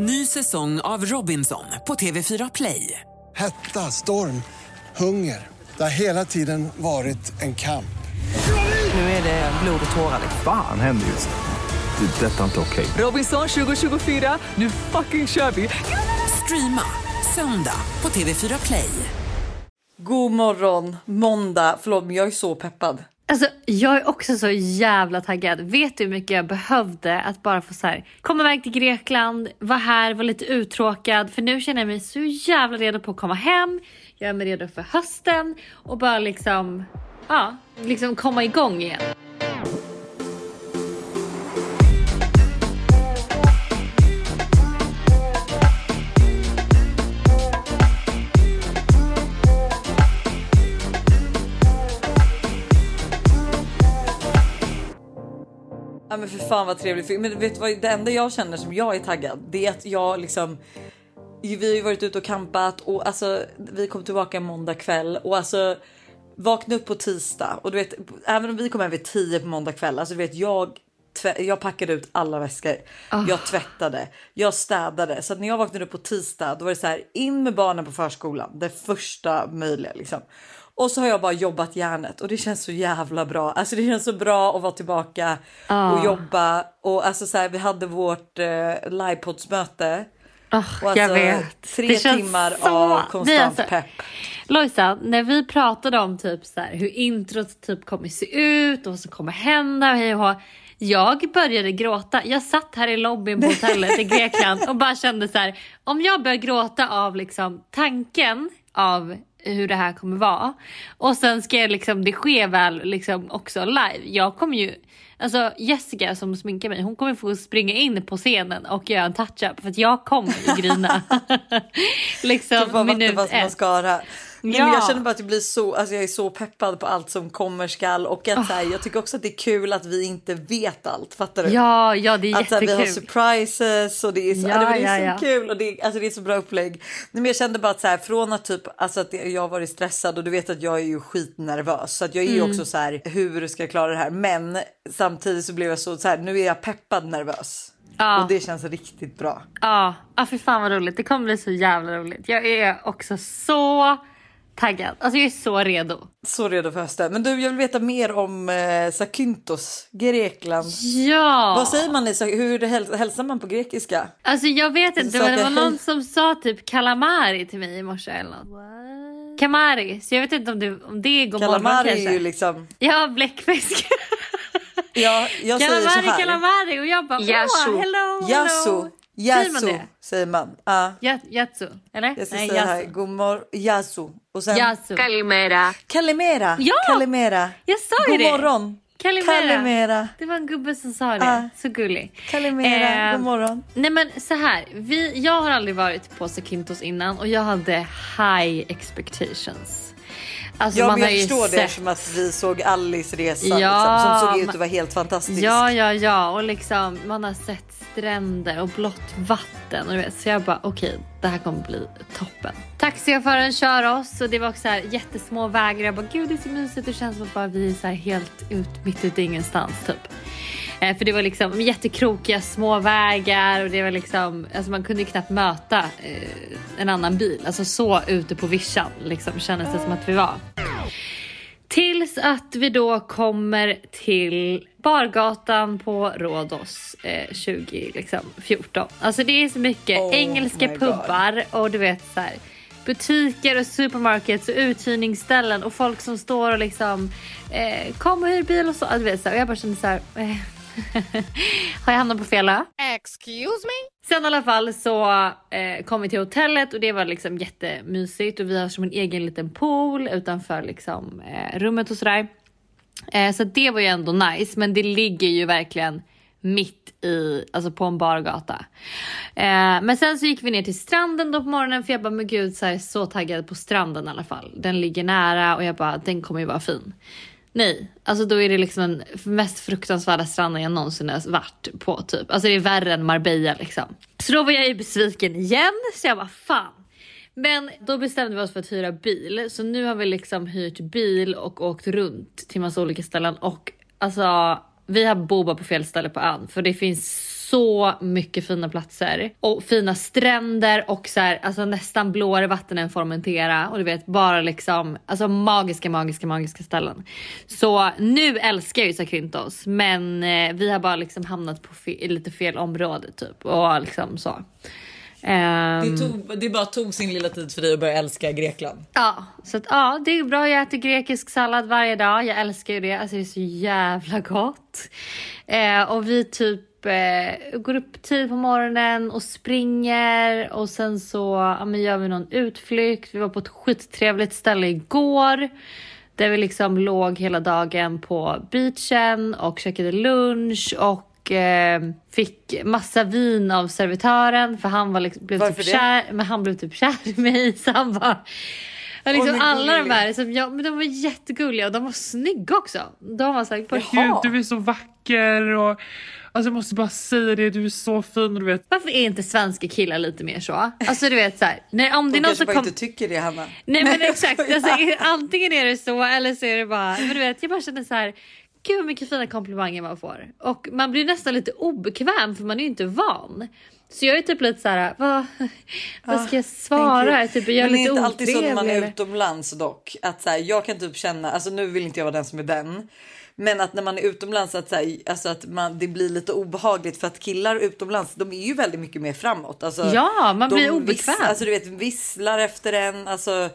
Ny säsong av Robinson på TV4 Play. Hetta, storm, hunger. Det har hela tiden varit en kamp. Nu är det blod och tårar. Fan händer just nu. Det. är Detta är inte okej. Robinson 2024, nu fucking kör vi! Streama söndag på TV4 Play. God morgon, måndag. Förlåt, men jag är så peppad. Alltså, jag är också så jävla taggad. Vet du hur mycket jag behövde att bara få så här, komma iväg till Grekland, vara här, vara lite uttråkad. För nu känner jag mig så jävla redo på att komma hem. Jag är mig redo för hösten och bara liksom, ja, liksom komma igång igen. Men för fan vad trevligt. Men vet du vad, det enda jag känner som jag är taggad, det är att jag liksom vi har ju varit ute och campat och alltså vi kom tillbaka måndag kväll och alltså vakna upp på tisdag och du vet även om vi kom hem vid 10 på måndag kväll, alltså du vet jag jag packade ut alla väskor. Jag tvättade, jag städade så att när jag vaknade upp på tisdag då var det så här in med barnen på förskolan. Det första möjliga liksom. Och så har jag bara jobbat hjärnet och det känns så jävla bra. Alltså det känns så bra att vara tillbaka och jobba och alltså så här, vi hade vårt eh, livepodsmöte. Oh, Och alltså, jag vet. tre Det timmar så- av konstant alltså, pepp. Lojsan, när vi pratade om typ så här, hur introt typ kommer se ut och vad som kommer hända och hej och hå. Jag började gråta. Jag satt här i lobbyn på hotellet i Grekland och bara kände så här, om jag börjar gråta av liksom tanken av hur det här kommer vara och sen ska jag liksom, det ske väl liksom också live. Jag kommer ju, alltså Jessica som sminkar mig, hon kommer få springa in på scenen och göra en touch-up för att jag kommer grina. liksom minut ett. mascara. Nej, Ja. men jag känner bara att jag blir så, alltså jag är så peppad på allt som kommer skall och att så här, jag tycker också att det är kul att vi inte vet allt. Fattar du? Ja, ja det är Att så här, vi har jättekul. surprises och det är så, Ja, ja, det är ja, så ja. kul och det alltså det är så bra upplägg. Nej, men jag kände bara att så här, från att typ alltså att jag har varit stressad och du vet att jag är ju skitnervös så att jag är Mm. också så här hur ska jag klara det här? Men samtidigt så blev jag så, så här, nu är jag peppad nervös Ja. och det känns riktigt bra. Ja, ah, för fan vad roligt. Det kommer bli så jävla roligt. Jag är också så taggad. Alltså jag är så redo. Så redo för hösten. Men du, jag vill veta mer om eh, Zakynthos, Grekland. Ja! Vad säger man? i Sak- Hur häl- hälsar man på grekiska? Alltså jag vet inte, men det var någon som sa typ kalamari till mig i morse eller något. Kamari, så jag vet inte om det, om det är god morgon Calamari kanske. är ju liksom... Ja, bläckfisk. Ja, jag säger så kalamari, här. kalamari och jag bara Yasu. åh, hello, hello. Yasu. Säger man Yasu det? säger man. Ja. Ja, Yatsu, eller? Jag ska Nej, säga här. God morgon. Yasu. Och sen Yasu. Kalimera. Ja! Kalimera. Jag sa ju God det. morgon. Kalimera. Kalimera. Det var en gubbe som sa det. Ja. Så gullig. Kalimera. Eh, God morgon. Nej men så här, vi, jag har aldrig varit på Zakynthos innan och jag hade high expectations. Alltså Ja, man har jag ju förstår det eftersom att vi såg Alice resa Ja, liksom, som såg ut att vara helt fantastisk. Ja, ja, ja och liksom man har sett stränder och blått vatten och vet, så jag bara okej, det här kommer bli toppen. Taxichauffören kör oss och det var också så här jättesmå vägar. Jag bara gud det är så mysigt, det känns som att bara vi är så helt ut mitt ute i ingenstans typ. Eh, för det var liksom jättekrokiga små vägar och det var liksom, alltså man kunde knappt möta eh, en annan bil. Alltså så ute på vischan liksom kändes det som att vi var. Tills att vi då kommer till bargatan på Rhodos eh, 2014. Liksom, 14. alltså det är så mycket Oh engelska God. pubbar och du vet så här, butiker och supermarkets och uthyrningsställen och folk som står och liksom eh, kom och hyr bil och så. Ja, Du vet, så här, och jag bara kände så här. Eh, har jag hamnat på fel ö? Excuse me? Sen i alla fall så eh, kom vi till hotellet och det var liksom jättemysigt och vi har som en egen liten pool utanför liksom eh, rummet och sådär. Eh, så det var ju ändå nice men det ligger ju verkligen mitt i, alltså på en bargata. Eh, men sen så gick vi ner till stranden då på morgonen för jag bara men gud så, här, så taggad på stranden i alla fall. Den ligger nära och jag bara den kommer ju vara fin. Nej, alltså då är det liksom den mest fruktansvärda stranden jag någonsin har varit på typ. Alltså det är värre än Marbella liksom. Så då var jag ju besviken igen så jag bara fan. Men då bestämde vi oss för att hyra bil så nu har vi liksom hyrt bil och åkt runt till massa olika ställen och alltså vi har bobat på fel ställe på ön för det finns så mycket fina platser och fina stränder och så här, alltså nästan blåare vatten än Formentera och du vet bara liksom alltså magiska, magiska, magiska ställen. Så nu älskar jag ju Zakynthos men eh, vi har bara liksom hamnat på fe- lite fel område typ och liksom så. Ehm, Det, tog, det bara tog sin lilla tid för dig att börja älska Grekland. Ja, så att, ja, det är bra. Jag äter grekisk sallad varje dag. Jag älskar ju det. Alltså det är så jävla gott. Eh, och vi typ eh, går upp tid på morgonen och springer och sen så ja, men gör vi någon utflykt. Vi var på ett skittrevligt ställe igår där vi liksom låg hela dagen på beachen och käkade lunch och eh, fick massa vin av servitören för han var liksom, blev Varför typ det? kär, men han blev typ kär i mig så han bara och liksom men alla de här, som jag, men de var jättegulliga och de var snygga också. De var såhär, Gud, du är så vacker och alltså jag måste bara säga det, du är så fin och du vet. varför är inte svenska killar lite mer så? Alltså du vet såhär, nej, om det De är någon som kommer inte tycker det Hanna. Nej men exakt, alltså, antingen är det så eller så är det bara, men du vet jag bara känner så här. Gud vad mycket fina komplimanger man får. Och man blir nästan lite obekväm för man är ju inte van. Så jag är typ lite så här, vad, vad ska jag svara? Typ, jag är Men det är inte alltid så när man är utomlands dock. Att så här, jag kan typ känna, alltså nu vill inte jag vara den som är den. Men att när man är utomlands att, så här, alltså att man, det blir lite obehagligt för att killar utomlands de är ju väldigt mycket mer framåt. Alltså, Ja, man blir obekväm. Viss, alltså du vet visslar efter en. Alltså,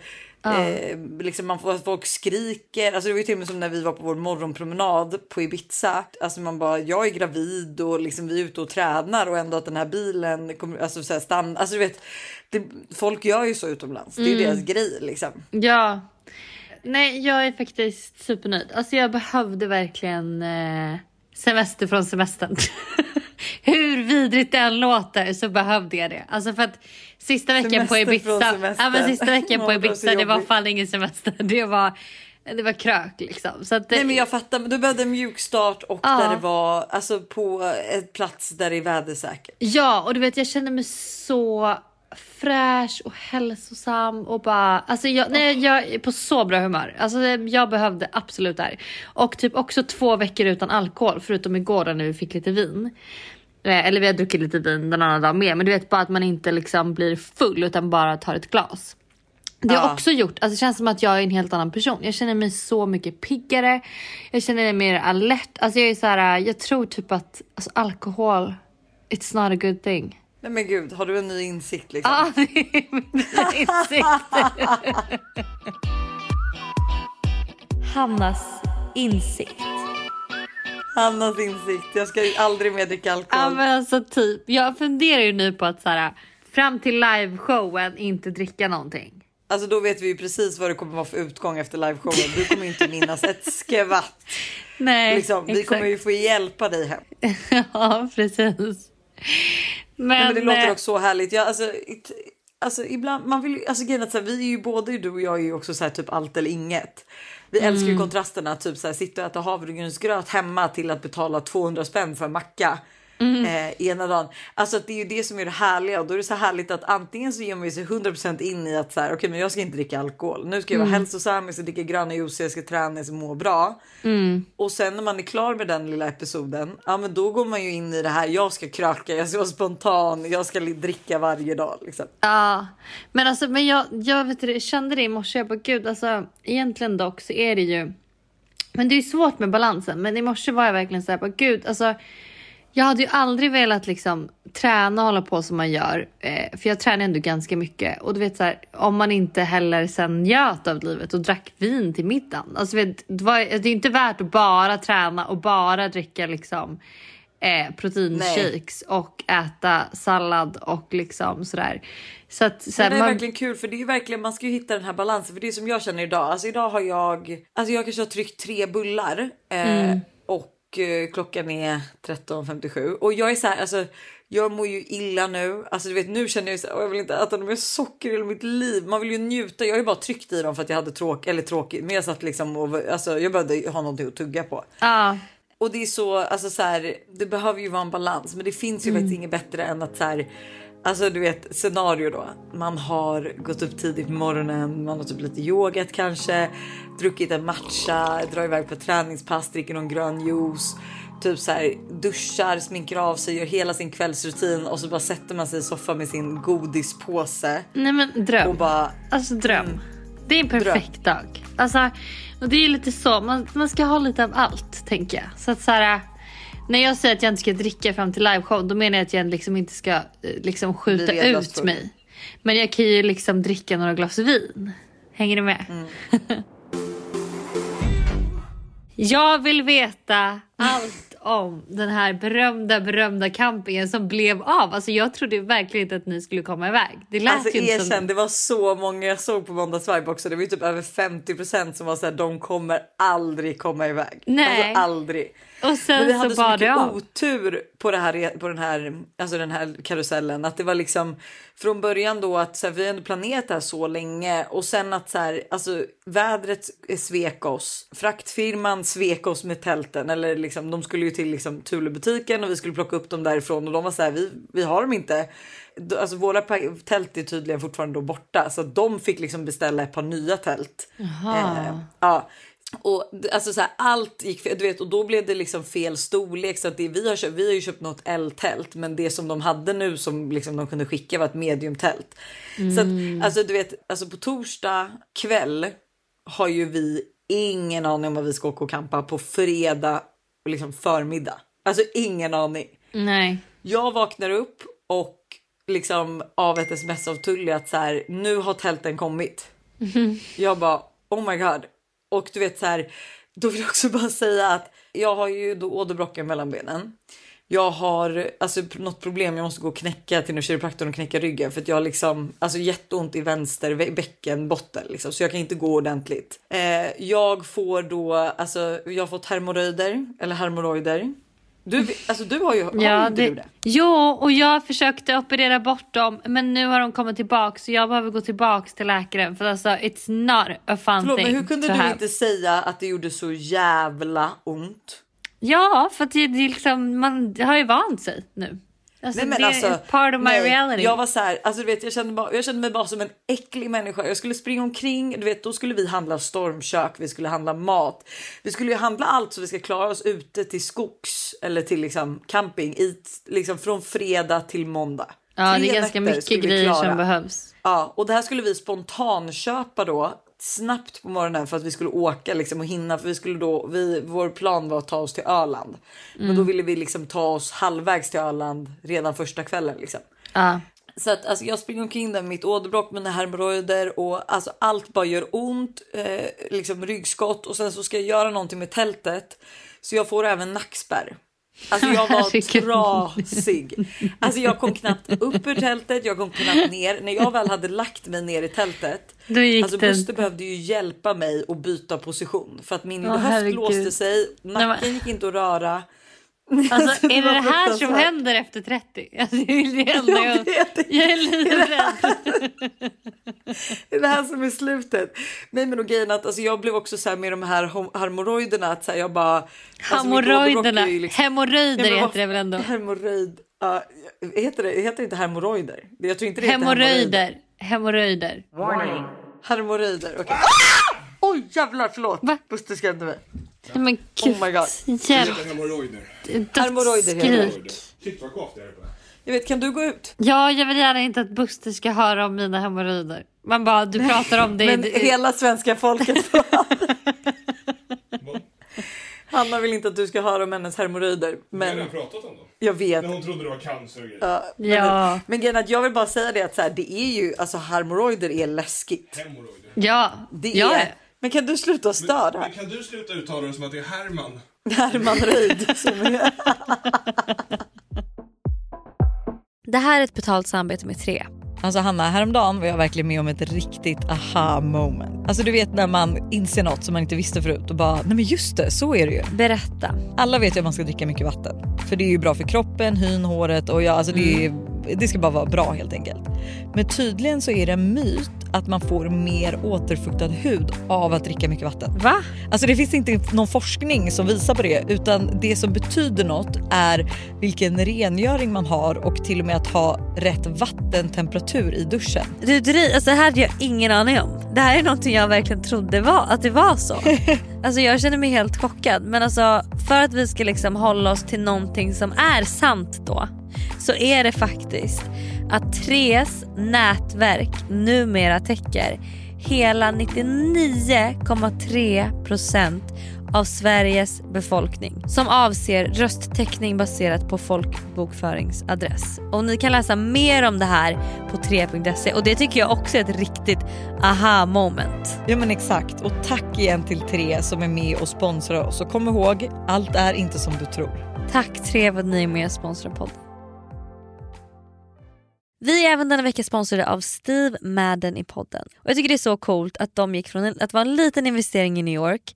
eh, liksom man får, folk skriker. Alltså det var ju till och med som när vi var på vår morgonpromenad på Ibiza. Alltså man bara jag är gravid och liksom vi är ute och tränar och ändå att den här bilen kommer alltså så här stanna. Alltså du vet det, folk gör ju så utomlands. Det är ju Mm. deras grej liksom. Ja. Nej, jag är faktiskt supernöjd. Alltså jag behövde verkligen eh, semester från semestern. Hur vidrigt det än låter så behövde jag det. Alltså för att sista veckan på Semester Ibiza, från semester. ja, men sista veckan på det Ibiza det var fan ingen semester. Det var, det var krök liksom. Så att, Nej men jag fattar, men du behövde en mjuk start och Ja. där det var alltså på ett plats där det är vädersäkert. Ja, och du vet jag känner mig så fräsch och hälsosam och bara, alltså jag, nej, jag är på så bra humör. Alltså jag behövde absolut det här. Och typ också två veckor utan alkohol, förutom igår när vi fick lite vin. Eh, Eller vi har druckit lite vin den andra dagen med, men du vet bara att man inte liksom blir full utan bara tar ett glas. Det har Ja. också gjort, alltså det känns som att jag är en helt annan person. Jag känner mig så mycket piggare. Jag känner mig mer alert. Alltså jag är så här, jag tror typ att alltså alkohol, it's not a good thing. Nej men gud, har du en ny insikt liksom? Ja, det är min nya insikt. Hannas insikt. Hannas insikt, jag ska ju aldrig mer dricka alkohol. Ja men alltså typ, jag funderar ju nu på att så här, fram till liveshowen inte dricka någonting. Alltså då vet vi ju precis vad det kommer vara för utgång efter liveshowen. Du kommer inte minnas ett skvatt. Nej, Liksom. Vi kommer ju få hjälpa dig hem. ja, precis. Men, Nej, men det låter eh, också så härligt. Jag, alltså, it, alltså, ibland, man vill alltså, grejen att vi är ju både du och jag är ju också så här, typ allt eller inget. Vi älskar ju kontrasterna, typ så här, sitta och äta havregrynsgröt hemma till att betala 200 spänn för en macka. Eh, ena dagen. Alltså det är ju det som är det härliga och då är det så härligt att antingen så ger man sig 100% in i att så här, okej men jag ska inte dricka alkohol. Nu ska jag vara hälsosam, jag ska dricka gröna juicer, jag ska träna, jag ska må bra. Och sen när man är klar med den lilla episoden, ja men då går man ju in i det här. Jag ska kröka, jag ska vara spontan, jag ska dricka varje dag liksom. Ja, men alltså men jag, jag vet det, kände det i morse. Jag bara gud alltså egentligen dock så är det ju. Men det är svårt med balansen. Men i morse var jag verkligen så här bara gud alltså. Jag hade ju aldrig velat liksom träna och hålla på som man gör. Eh, för jag tränar ändå ganska mycket. Och du vet så här, om man inte heller sen njöt av livet och drack vin till middagen. Alltså vet, det, var, det är inte värt att bara träna och bara dricka liksom eh, proteinshakes och äta sallad och liksom sådär. Så att så här, Men det är man, verkligen kul för det är verkligen man ska ju hitta den här balansen för det är som jag känner idag. Alltså idag har jag, alltså jag kanske har tryckt tre bullar eh, och eh, klockan är 13.57 och jag är så här, alltså jag mår ju illa nu. Alltså du vet nu känner jag så här, "Åh, jag vill inte äta mer socker i mitt liv. Man vill ju njuta. Jag har ju bara tryckt i dem för att jag hade tråk eller tråkigt, men jag satt liksom och alltså jag behövde ha någonting att tugga på. ja, Och det är så, alltså så här, det behöver ju vara en balans, men det finns ju Mm. faktiskt inget bättre än att så här, alltså du vet scenario då. Man har gått upp tidigt på morgonen, man har typ lite yogat kanske, druckit en matcha, drar iväg på träningspass, dricker någon grön juice, typ så här duschar, sminkar av sig, gör hela sin kvällsrutin och så bara sätter man sig i soffan med sin godispåse Nej men dröm. och bara Alltså dröm. Det är en perfekt dag. Alltså, och det är lite så, man, man ska ha lite av allt tänker jag. Så att så här, när jag säger att jag inte ska dricka fram till liveshow då menar jag att jag liksom inte ska eh, liksom skjuta ut mig. Men jag kan ju liksom dricka några glas vin. Hänger ni med? Mm. jag vill veta allt om den här berömda berömda campingen som blev av. Alltså jag trodde verkligen inte att ni skulle komma iväg. Det lät Alltså ju inte som erkänn, det var så många jag såg på måndagsvibe också. Det var ju typ över 50 som var så här, de kommer aldrig komma iväg. Nej. Alltså aldrig. Och Men sen vi så hade så bar mycket otur på, det här, på den, här, alltså den här karusellen. Att det var liksom från början då att så här, vi hade planerat det här så länge och sen att så här, alltså, vädret svek oss. Fraktfirman svek oss med tälten. Eller liksom, de skulle ju till liksom, Thule-butiken och vi skulle plocka upp dem därifrån och de var så här, vi, vi har dem inte. Alltså våra tält är tydligen fortfarande då borta så de fick liksom beställa ett par nya tält. Eh, ja. Och alltså så här, allt gick fel, du vet, och då blev det liksom fel storlek. Så att det vi har köpt, vi har ju köpt något L-tält, men det som de hade nu som liksom de kunde skicka var ett mediumtält. Så att, alltså du vet, alltså på torsdag kväll har ju vi ingen aning om vad vi ska åka och campa på fredag och liksom förmiddag. Alltså ingen aning. Nej. Jag vaknar upp och liksom av ett sms av Tully att så här, nu har tälten kommit. Jag bara oh my god. Och du vet så här, då vill jag också bara säga att jag har ju då åderbråcken mellan benen. Jag har alltså något problem. Jag måste gå och knäcka till en kiropraktor och knäcka ryggen för att jag har liksom alltså jätteont i vänster bäckenbotten liksom, så jag kan inte gå ordentligt. Eh, jag får då alltså. Jag har fått hermoroider eller hermoroider du, alltså, du har ju har Ja, inte det, du det? Jo, och jag försökte operera bort dem men nu har de kommit tillbaka så jag behöver gå tillbaka till läkaren för alltså it's not a fun Förlåt, thing men hur kunde du have. inte säga att det gjorde så jävla ont? Ja, för att det, det liksom, man har ju vant sig nu. Alltså, Nej, men det alltså, är part of my nej, reality. Jag var så här, alltså du vet, jag kände, bara, jag kände mig bara som en äcklig människa. Jag skulle springa omkring, du vet, då skulle vi handla stormkök, vi skulle handla mat. Vi skulle ju handla allt så vi ska klara oss ute till skogs eller till liksom camping i, liksom från fredag till måndag. ja, det Tre är ganska mycket grejer som behövs. Ja, och det här skulle vi spontanköpa då snabbt på morgonen för att vi skulle åka liksom och hinna för vi skulle då vi vår plan var att ta oss till Öland. Men då ville vi liksom ta oss halvvägs till Öland redan första kvällen liksom. Ja. Så att alltså, jag springer omkring där med mitt åderbråck, mina hemorrojder och alltså allt bara gör ont, eh, liksom ryggskott och sen så ska jag göra någonting med tältet så jag får även nackspärr. Alltså jag var trasig. Alltså jag kom knappt upp ur tältet, jag kom knappt ner. När jag väl hade lagt mig ner i tältet, Då gick alltså Buster behövde ju hjälpa mig att byta position för att min Åh, höft herregud. låste sig, nacken gick inte att röra. Alltså, är det det här som händer efter 30? Alltså, det är det enda Jag jag, jag är livrädd. Det är det här som är slutet. Nej men och grejen att alltså, jag blev också så här med de här hemorrojderna att så här, jag bara. alltså, Hemorrojderna. är ju liksom- Hemorrojder men vad- heter det väl ändå? Hemorrojd. Ja, heter det heter inte hemorrojder? Jag tror inte det heter Hemorrojder. Hemorrojder. Hemorrojder. Okej. Oj jävlar förlåt. Va? Buster skrämde mig. Nej, Men gud. Oh my god. Hjälp. Hemorrojder. Det. Dödsskrik. Shit vad kåt jag är på det. Jag vet kan du gå ut? Ja, jag vill gärna inte att Buster ska höra om mina hemorrojder. Man bara, du pratar om det. Men det- hela svenska folket Hanna vill inte att du ska höra om hennes hemorrojder. Vi har Men pratat om dem. jag vet. När hon trodde det var cancer och grejer. Ja, men, Ja. men att jag vill bara säga det att så här, det är ju alltså hemorrojder är läskigt. Hemorrojder. Ja, Det ja. är. Men kan du sluta störa? Men kan du sluta uttala det som att det är Herman? Herman som är... Det här är ett betalt samarbete med Tre. Alltså Hanna, häromdagen var jag verkligen med om ett riktigt aha moment. Alltså du vet när man inser något som man inte visste förut och bara, nej men just det, så är det ju. Berätta. Alla vet ju att man ska dricka mycket vatten. För det är ju bra för kroppen, hyn, håret och ja, alltså det, är, det ska bara vara bra helt enkelt. Men tydligen så är det en myt att man får mer återfuktad hud av att dricka mycket vatten. Va? Alltså det finns inte någon forskning som visar på det utan det som betyder något är vilken rengöring man har och till och med att ha rätt vattentemperatur i duschen. Du, dri, alltså det här hade jag ingen aning om. Det här är någonting jag verkligen trodde var, att det var så. Alltså jag känner mig helt chockad men alltså för att vi ska liksom hålla oss till någonting som är sant då så är det faktiskt att Tres nätverk numera täcker hela 99,3% av Sveriges befolkning som avser rösttäckning baserat på folkbokföringsadress. Och ni kan läsa mer om det här på 3.se och det tycker jag också är ett riktigt aha moment. Ja men exakt och tack igen till Tre som är med och sponsrar oss och kom ihåg, allt är inte som du tror. Tack Tre för att ni är med och sponsrar podden. Vi är även denna vecka sponsrade av Steve Madden i podden. Och Jag tycker det är så coolt att de gick från att vara en liten investering i New York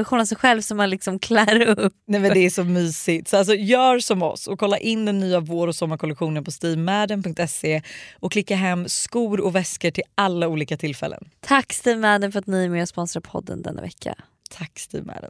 av sig själv som man liksom klär upp. Nej men det är så mysigt. Så alltså, gör som oss och kolla in den nya vår och sommarkollektionen på steamadden.se och klicka hem skor och väskor till alla olika tillfällen. Tack Steve Madden för att ni är med och sponsrar podden denna vecka. Tack Steve Madden.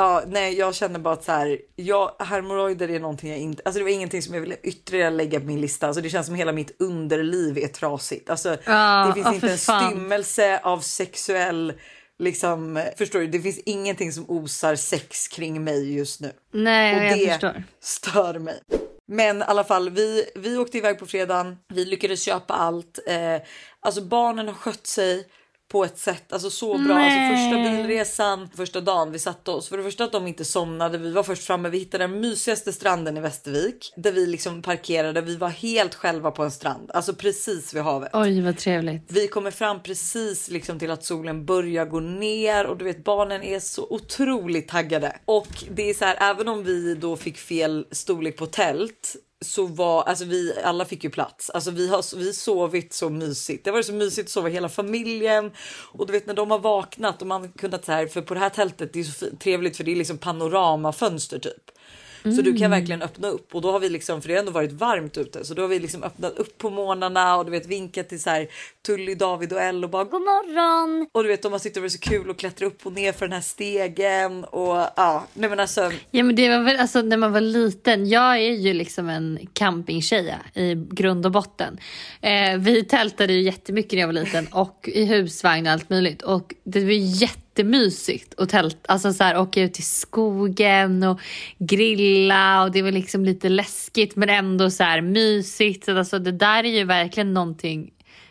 Ja, nej, jag känner bara att så här, jag, hemorrojder är någonting jag inte, alltså det var ingenting som jag ville ytterligare lägga på min lista. Alltså det känns som hela mitt underliv är trasigt. Alltså Ja, det finns ja, inte en fan. stymmelse av sexuell, liksom, förstår du? Det finns ingenting som osar sex kring mig just nu. Nej, Och jag det förstår. stör mig. Men i alla fall, vi, vi åkte iväg på fredagen. Vi lyckades köpa allt. Eh, alltså barnen har skött sig på ett sätt, alltså så bra. Alltså första bilresan, första dagen vi satte oss. För det första att de inte somnade. Vi var först framme, vi hittade den mysigaste stranden i Västervik. Där vi liksom parkerade, vi var helt själva på en strand. Alltså precis vid havet. Oj vad trevligt. Vi kommer fram precis liksom till att solen börjar gå ner och du vet barnen är så otroligt taggade. Och det är så här, även om vi då fick fel storlek på tält så var alltså vi alla fick ju plats. Alltså vi har vi sovit så mysigt. Det var så mysigt att sova hela familjen och du vet när de har vaknat och man kunnat så här för på det här tältet det är så trevligt för det är liksom panoramafönster typ. Så du kan verkligen öppna upp och då har vi liksom, för det har ändå varit varmt ute, så då har vi liksom öppnat upp på morgnarna och du vet vinkat till så här Tully, David och Elle och bara god morgon. Och du vet de har tyckt det var så kul att klättra upp och ner för den här stegen och ja, nej men alltså. Ja men det var väl alltså när man var liten. Jag är ju liksom en campingtjeja i grund och botten. Eh, vi tältade ju jättemycket när jag var liten och i husvagn och allt möjligt. Och det var jättemysigt att tält, alltså så här, åka ut i skogen och grilla och det var liksom lite läskigt men ändå så här mysigt. Så Alltså, det där är ju verkligen någonting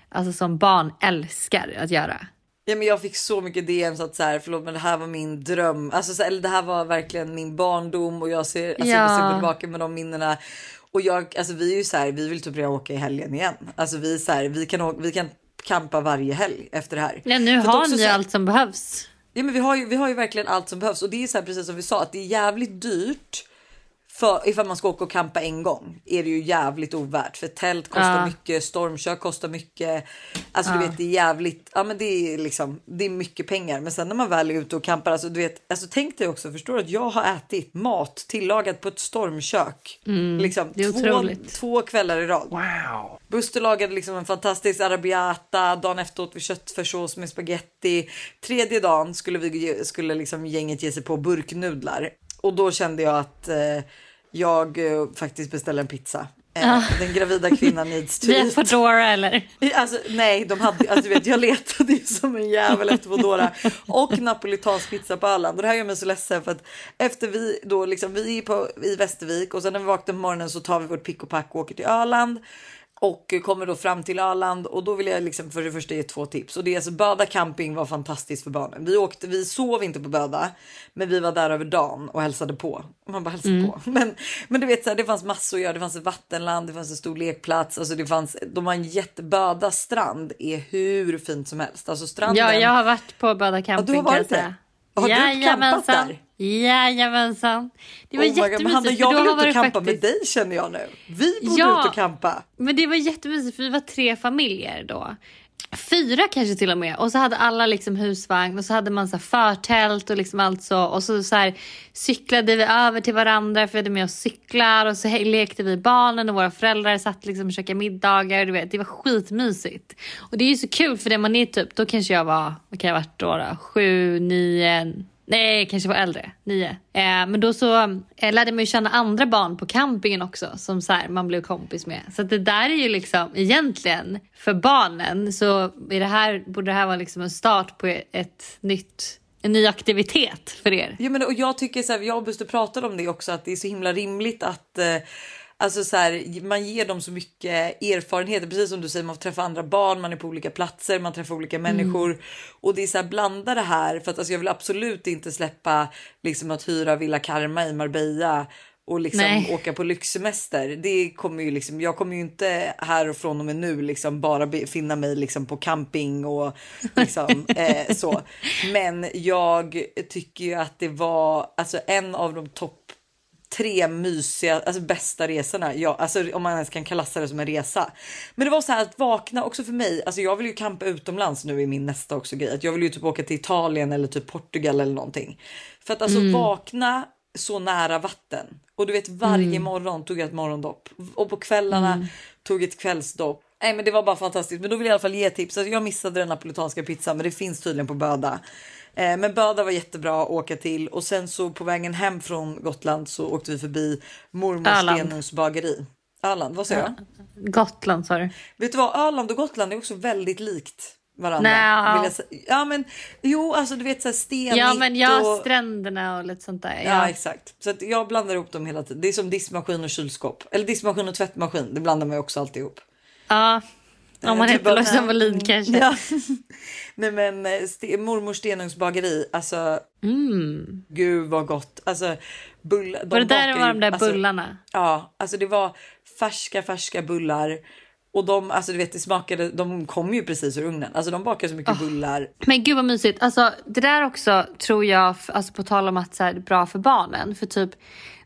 alltså, som barn älskar att göra. Ja, men jag fick så mycket DM så att så här, förlåt men det här var min dröm. Alltså, så, eller det här var verkligen min barndom och jag ser, alltså, jag Ja. ser tillbaka med de minnena. Och jag, alltså vi är ju så här, vi vill typ börja åka i helgen igen. Alltså vi så här, vi kan, åka, vi kan campa varje helg efter det här. Ja, nu För har ni så allt som behövs. Ja, men vi har ju, vi har ju verkligen allt som behövs och det är så här precis som vi sa att det är jävligt dyrt för ifall man ska åka och campa en gång är det ju jävligt ovärt för tält kostar Ja. mycket, stormkök kostar mycket. Alltså du Ja. vet det är jävligt, ja men det är liksom, det är mycket pengar. Men sen när man väl är ute och campar, alltså du vet, alltså tänk dig också, förstår du att jag har ätit mat tillagat på ett stormkök. Mm, liksom två, två kvällar i rad. Wow. Buster lagade liksom en fantastisk arrabbiata. Dagen efter åt vi köttfärssås med spaghetti. Tredje dagen skulle, vi, skulle liksom gänget ge sig på burknudlar. Och då kände jag att eh, jag eh, faktiskt beställde en pizza. Eh, Ah. Den gravida kvinnan needs to Via eat. Foodora eller? Alltså, nej, de hade, alltså, du vet, jag letade ju som en jävel efter Foodora och napolitansk pizza på Öland. Och det här gör mig så ledsen för att efter vi då liksom, vi är på, i Västervik och sen när vi vaknar på morgonen så tar vi vårt pick och pack och åker till Öland. Och kommer då fram till Öland och då vill jag liksom för det första ge två tips. Och det är alltså Böda camping var fantastiskt för barnen. Vi åkte, vi sov inte på Böda, men vi var där över dagen och hälsade på. Man bara hälsade Mm. på. Men, men du vet så här, det fanns massor att göra. Det fanns ett vattenland, det fanns en stor lekplats. Alltså det fanns, de har en jätteböda strand är hur fint som helst. Alltså stranden. Ja, jag har varit på Böda camping Ja, du har varit det? Har du campat där? Jajamensan. Det var Oh jättemysigt. för jag vill ut och campa faktiskt- med dig känner jag nu. Vi borde Ja. ut och campa. Men det var jättemysigt för vi var tre familjer då. Fyra kanske till och med. Och så hade alla liksom husvagn och så hade man så här förtält och liksom allt så. Och så, så här, cyklade vi över till varandra för vi hade med oss cyklar. Och så lekte vi barnen och våra föräldrar satt liksom och käkade middagar. Du vet, det var skitmysigt. Och det är ju så kul för det man är typ, då kanske jag var, vad kan jag ha varit då? då? Sju, nio, Nej, kanske var äldre. Nio. Eh, men då så eh, lärde man ju känna andra barn på campingen också som så här, man blev kompis med. Så att det där är ju liksom egentligen för barnen så är det här, borde det här vara liksom en start på ett nytt, en ny aktivitet för er. Ja, men, och jag tycker så här, jag och Buster pratade om det också, att det är så himla rimligt att eh, Alltså så här, man ger dem så mycket erfarenheter, precis som du säger, man får träffa andra barn, man är på olika platser, man träffar olika människor och det är så här blanda det här för att alltså, jag vill absolut inte släppa liksom att hyra Villa Karma i Marbella och liksom Nej. åka på lyxsemester. Det kommer ju liksom, jag kommer ju inte här och från och med nu liksom bara befinna mig liksom på camping och liksom eh, så. Men jag tycker ju att det var alltså en av de topp tre mysiga, alltså bästa resorna. Ja, alltså om man ens kan klassa det som en resa. Men det var så här att vakna också för mig. Alltså jag vill ju campa utomlands nu i min nästa också grej. Att jag vill ju typ åka till Italien eller typ Portugal eller någonting. För att alltså Mm. vakna så nära vatten och du vet varje Mm. morgon tog jag ett morgondopp och på kvällarna Mm. tog ett kvällsdopp. Nej, men det var bara fantastiskt. Men då vill jag i alla fall ge tips. Alltså, jag missade den napolitanska pizzan, men det finns tydligen på Böda. Eh, men Böda var jättebra att åka till och sen så på vägen hem från Gotland så åkte vi förbi mormor Öland. Stenungs bageri. Öland, vad säger jag? Gotland sa du? Vet du vad, Öland och Gotland är också väldigt likt varandra. Jag säga. Ja, men jo, alltså du vet så här stenigt Ja men ja, och... stränderna och lite sånt där. Ja, exakt. Så att jag blandar ihop dem hela tiden. Det är som diskmaskin och kylskåp. Eller diskmaskin och tvättmaskin. Det blandar man ju också alltid ihop. Ja. Om man heter typ Lojsan Wallin kanske. Ja. Nej men eh, ste, mormor Stenungs bageri, alltså Mm. gud vad gott. Alltså bullar. Var det där var de där alltså, bullarna? Ja, alltså det var färska färska bullar. Och de, alltså du vet det smakade, de kom ju precis ur ugnen. Alltså de bakade så mycket Ah. bullar. Men gud vad mysigt. Alltså, det där också tror jag, alltså på tal om att så här, det är bra för barnen. För typ,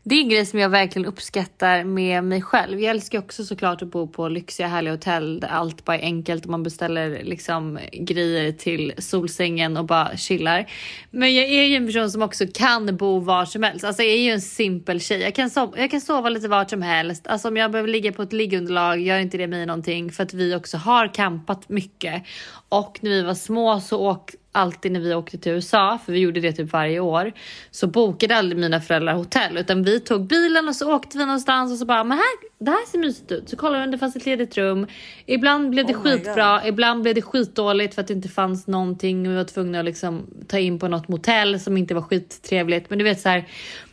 det är en grej som jag verkligen uppskattar med mig själv. Jag älskar också såklart att bo på lyxiga härliga hotell där allt bara är enkelt och man beställer liksom grejer till solsängen och bara chillar. Men jag är ju en person som också kan bo var som helst. Alltså jag är ju en simpel tjej. Jag kan, sova, jag kan sova lite vart som helst. Alltså om jag behöver ligga på ett liggunderlag gör inte det mig någonting för att vi också har campat mycket. Och när vi var små så åk, alltid när vi åkte till USA, för vi gjorde det typ varje år, så bokade aldrig mina föräldrar hotell utan vi tog bilen och så åkte vi någonstans och så bara, men här, det här ser mysigt ut. Så kollade vi om det fanns ett ledigt rum. Ibland blev det Oh skitbra, ibland blev det skitdåligt för att det inte fanns någonting och vi var tvungna att liksom ta in på något motell som inte var skittrevligt. Men du vet så här,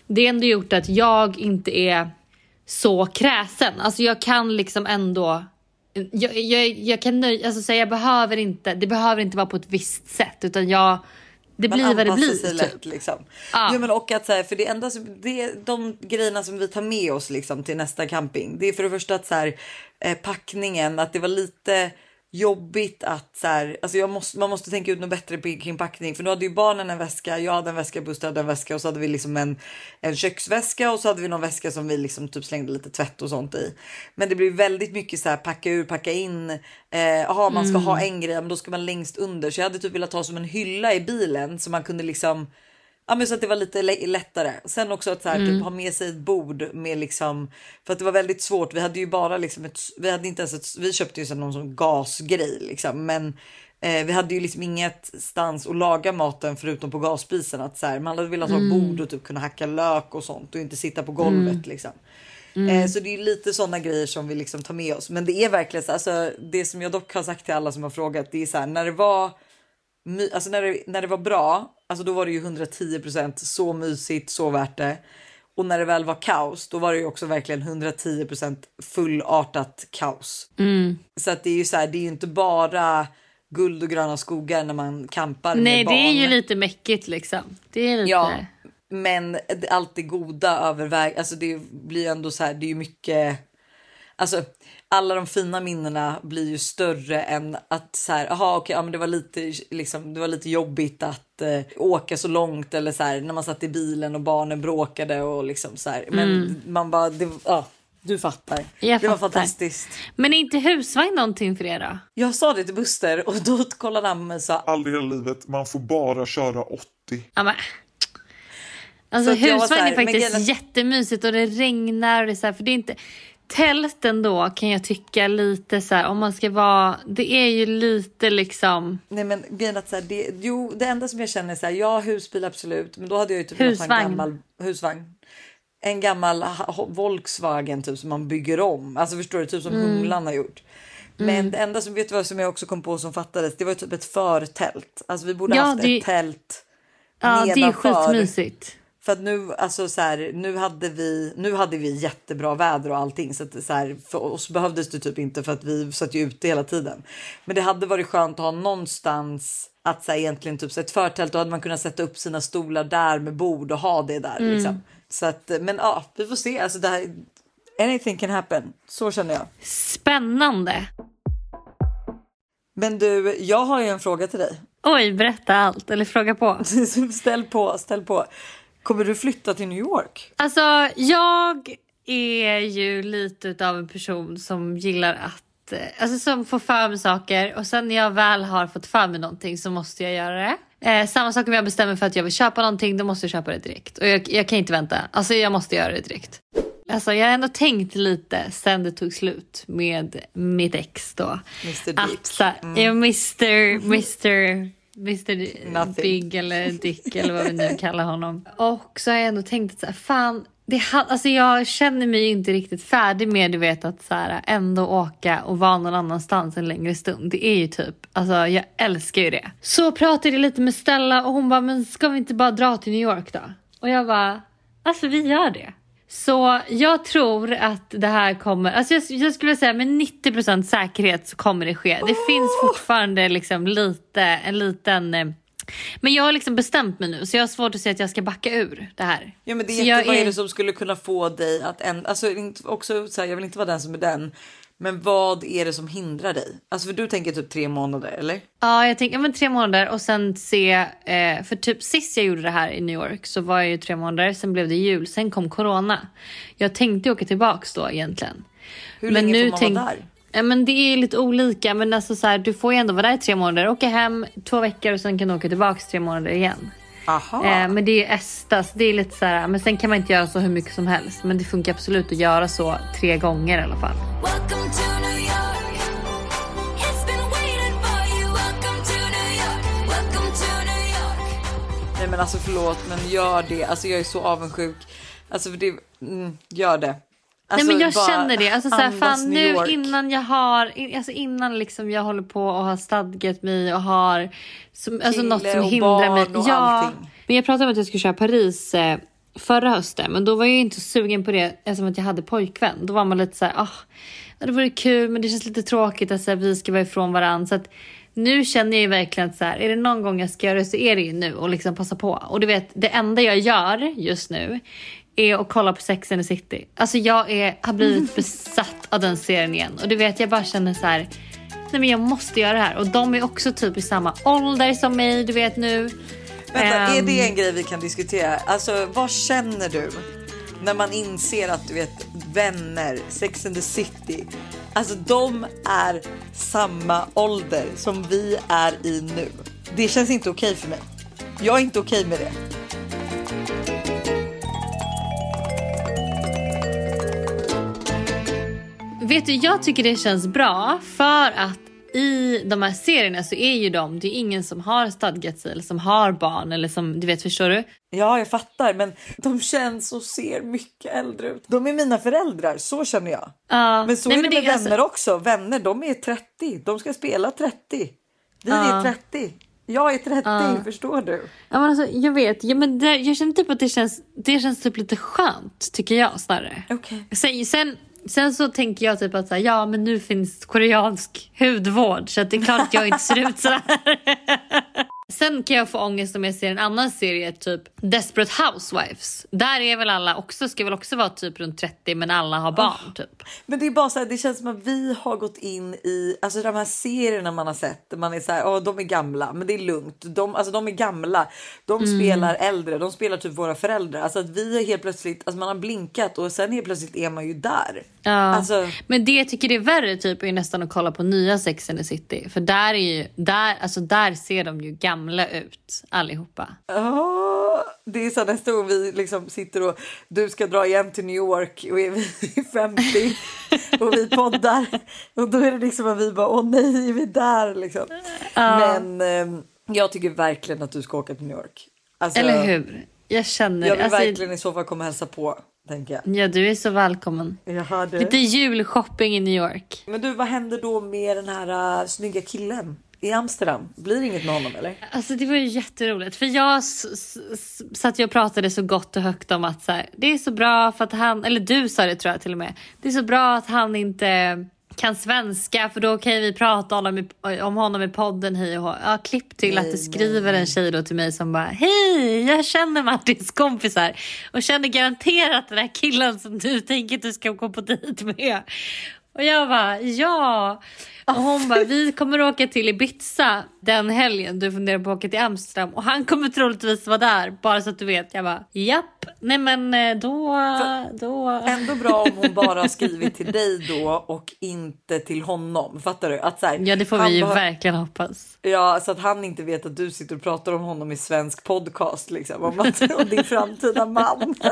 det har ändå gjort att jag inte är så kräsen. Alltså jag kan liksom ändå jag, jag, jag kan nöja, alltså säga jag behöver inte, det behöver inte vara på ett visst sätt utan jag, det Man blir vad det blir. sig Typ. lätt liksom. Ja. Jo, men och att så här, för det enda som, det de grejerna som vi tar med oss liksom till nästa camping. Det är för det första att så här, eh, packningen, att det var lite jobbigt att så här, alltså jag måste, man måste tänka ut något bättre kring packning för nu hade ju barnen en väska, jag hade en väska, Buster hade en väska och så hade vi liksom en, en köksväska och så hade vi någon väska som vi liksom typ slängde lite tvätt och sånt i. Men det blir väldigt mycket så här packa ur, packa in. Eh, aha, man ska Mm. ha en grej, men då ska man längst under. Så jag hade typ velat ha som en hylla i bilen så man kunde liksom Ja men så att det var lite lä- lättare. Sen också att så här, Mm. typ, ha med sig ett bord med liksom för att det var väldigt svårt. Vi hade ju bara liksom ett, vi hade inte ens ett, vi köpte ju så någon sån gasgrej liksom, men eh, vi hade ju liksom inget stans att laga maten förutom på gasspisen. Att så här, man hade velat ha Mm. bord och typ kunna hacka lök och sånt och inte sitta på golvet Mm. liksom. Mm. Eh, så det är lite sådana grejer som vi liksom tar med oss. Men det är verkligen så alltså, det som jag dock har sagt till alla som har frågat. Det är så här när det var alltså när det, när det var bra, alltså då var det ju 110% så mysigt, så värt det. Och när det väl var kaos, då var det ju också verkligen 110% fullartat kaos. Mm. Så att det är ju så här, det är ju inte bara guld och gröna skogar när man campar Nej med barn. det är ju lite mäckigt liksom. Det är lite... Ja, men allt det goda överväger. Alltså det blir ju ändå så här. Det är ju mycket. Alltså alla de fina minnena blir ju större än att så här. Jaha, okej, ja, men det var lite liksom. Det var lite jobbigt att eh, åka så långt eller så här när man satt i bilen och barnen bråkade och liksom så här. Men Mm. man bara, det, ja, du fattar. Jag det var fattar. fantastiskt. Men är inte husvagn någonting för er då? Jag sa det till Buster och då kollade han på mig och sa Aldrig i hela livet, man får bara köra 80. Ja, men. Alltså husvagn här, är men faktiskt grejen- jättemysigt och det regnar och det är så här, för det är inte Tälten då kan jag tycka lite så här om man ska vara, det är ju lite liksom Nej men grejen att så här, det, jo, det enda som jag känner är så här, ja husbil absolut, men då hade jag ju typ ha en Husvagn. gammal husvagn. En gammal Volkswagen typ som man bygger om. Alltså förstår du, typ som Mm. Humlan har gjort. Men Mm. det enda som vet du vad som jag också kom på som fattades, det var ju typ ett förtält. Alltså vi borde Ja, haft det- ett tält Ja det är nedanför. skitmysigt. För att nu, alltså så här, nu hade vi, nu hade vi jättebra väder och allting så att så här, för oss behövdes det typ inte för att vi satt ju ute hela tiden. Men det hade varit skönt att ha någonstans att så här, egentligen typ så ett förtält. Då hade man kunnat sätta upp sina stolar där med bord och ha det där Mm. liksom. Så att, men ja, vi får se. Alltså det här, anything can happen. Så känner jag. Spännande. Men du, jag har ju en fråga till dig. Oj, berätta allt eller fråga på. ställ på, ställ på. Kommer du flytta till New York? Alltså jag är ju lite av en person som gillar att, eh, alltså som får för mig saker och sen när jag väl har fått för mig någonting så måste jag göra det. Eh, samma sak om jag bestämmer för att jag vill köpa någonting, då måste jag köpa det direkt. Och jag, jag kan inte vänta, alltså jag måste göra det direkt. Alltså jag har ändå tänkt lite sen det tog slut med mitt ex då. Mr Dick. Att Mm. ja, Mr, Mr, Mr Nothing. Big eller Dick eller vad vi nu kallar honom. Och så har jag ändå tänkt att så här, fan, det, alltså jag känner mig inte riktigt färdig med du vet att så här, ändå åka och vara någon annanstans en längre stund. Det är ju typ, alltså jag älskar ju det. Så pratade jag lite med Stella och hon bara, men ska vi inte bara dra till New York då? Och jag bara, alltså vi gör det. Så jag tror att det här kommer, alltså jag, jag skulle säga med 90% säkerhet så kommer det ske. Det finns fortfarande liksom lite, en liten eh, men jag har liksom bestämt mig nu så jag har svårt att säga att jag ska backa ur det här. Ja men det är jätte, vad är det som skulle kunna få dig att ändra, alltså också så här, jag vill inte vara den som är den, men vad är det som hindrar dig? Alltså för du tänker typ tre månader eller? Ja, jag tänker ja, men tre månader och sen se, eh, för typ sist jag gjorde det här i New York så var jag ju tre månader, sen blev det jul, sen kom corona. Jag tänkte åka tillbaks då egentligen. Hur länge får man vara där? Ja, men det är lite olika, men alltså så här, du får ju ändå vara där i tre månader, åka hem två veckor och sen kan du åka tillbaks tre månader igen. Aha. Eh, men det är Estas, det är lite så här, men sen kan man inte göra så hur mycket som helst. Men det funkar absolut att göra så tre gånger i alla fall. Nej men alltså förlåt men gör det, alltså jag är så avundsjuk. Alltså för det, mm, gör det. Alltså, Nej men jag bara känner det. Alltså, så här, andas fan, nu innan jag har, in- alltså innan liksom jag håller på och har stadgat mig och har som, alltså, något som och hindrar mig. och ja, allting. men jag pratade om att jag skulle köra Paris eh, förra hösten men då var jag ju inte sugen på det eftersom att jag hade pojkvän. Då var man lite så här, ah, det vore kul men det känns lite tråkigt att så här, vi ska vara ifrån varandra. Så att, nu känner jag ju verkligen att så här, är det någon gång jag ska göra det så är det ju nu och liksom passa på. Och du vet, det enda jag gör just nu är att kolla på Sex and the City. Alltså jag är, har blivit besatt av den serien igen. Och du vet, jag bara känner så här, nej men jag måste göra det här. Och de är också typ i samma ålder som mig, du vet nu. Vänta, är Ehm, det en grej vi kan diskutera? Alltså vad känner du när man inser att du vet vänner, Sex and the City, alltså de är samma ålder som vi är i nu. Det känns inte okej för mig. Jag är inte okej med det. Vet du, jag tycker det känns bra för att i de här serierna så är ju de, det är ingen som har stadgat sig eller som har barn eller som, du vet, förstår du? Ja, jag fattar, men de känns och ser mycket äldre ut. De är mina föräldrar, så känner jag. Ja. Men så Nej, är men det med det alltså- vänner också. Vänner, de är 30. De ska spela 30. Vi Ja. är 30. Jag är 30, Ja. förstår du? Ja, men alltså, jag vet, ja, men det, jag känner typ att det känns, det känns typ lite skönt tycker jag snarare. Okay. Sen, sen, sen så tänker jag typ att så här, ja men nu finns koreansk hudvård så att det är klart att jag inte ser ut så här. Sen kan jag få ångest om jag ser en annan serie, typ Desperate Housewives. Där är väl alla också, ska väl också vara typ runt 30 men alla har barn typ. Men det är bara så här, det känns som att vi har gått in i alltså de här serierna man har sett. Man är så här, åh, de är gamla, men det är lugnt. De, alltså, de är gamla. De Mm. spelar äldre. De spelar typ våra föräldrar. Alltså att vi är helt plötsligt, alltså man har blinkat och sen helt plötsligt är man ju där. Ja. Alltså- Men det jag tycker det är värre typ är nästan att kolla på nya Sex and the City. För där, är ju, där, alltså där ser de ju gamla ut allihopa. Ja, det är så nästa gång vi liksom sitter och du ska dra igen till New York och är vi 50 och vi poddar och då är det liksom att vi bara åh nej är vi där liksom. Ja. Men ehm, jag tycker verkligen att du ska åka till New York. Alltså, Eller hur? Jag känner Jag vill alltså, verkligen i så fall komma och hälsa på tänker jag. Ja, du är så välkommen. Jaha, du. Lite julshopping i New York. Men du, vad händer då med den här uh, snygga killen i Amsterdam? Blir det inget med honom eller? Alltså det var ju jätteroligt för jag satt och pratade så gott och högt om att så här, det är så bra för att han, eller du sa det tror jag till och med. Det är så bra att han inte kan svenska för då kan vi prata om honom i, om honom i podden hej och hå. Ja, klipp till att det skriver en tjej då till mig som bara hej jag känner Martins kompisar och känner garanterat den här killen som du tänker att du ska gå på dejt med. Och jag bara ja. Och hon bara vi kommer åka till Ibiza den helgen du funderar på att åka till Amsterdam och han kommer troligtvis vara där bara så att du vet. Jag bara japp. Nej men eh, då, då. Ändå bra om hon bara skrivit till dig då och inte till honom. Fattar du? Att så här, Ja det får vi ju bara- verkligen hoppas. Ja, så att han inte vet att du sitter och pratar om honom i svensk podcast liksom. Om, att, om din framtida man.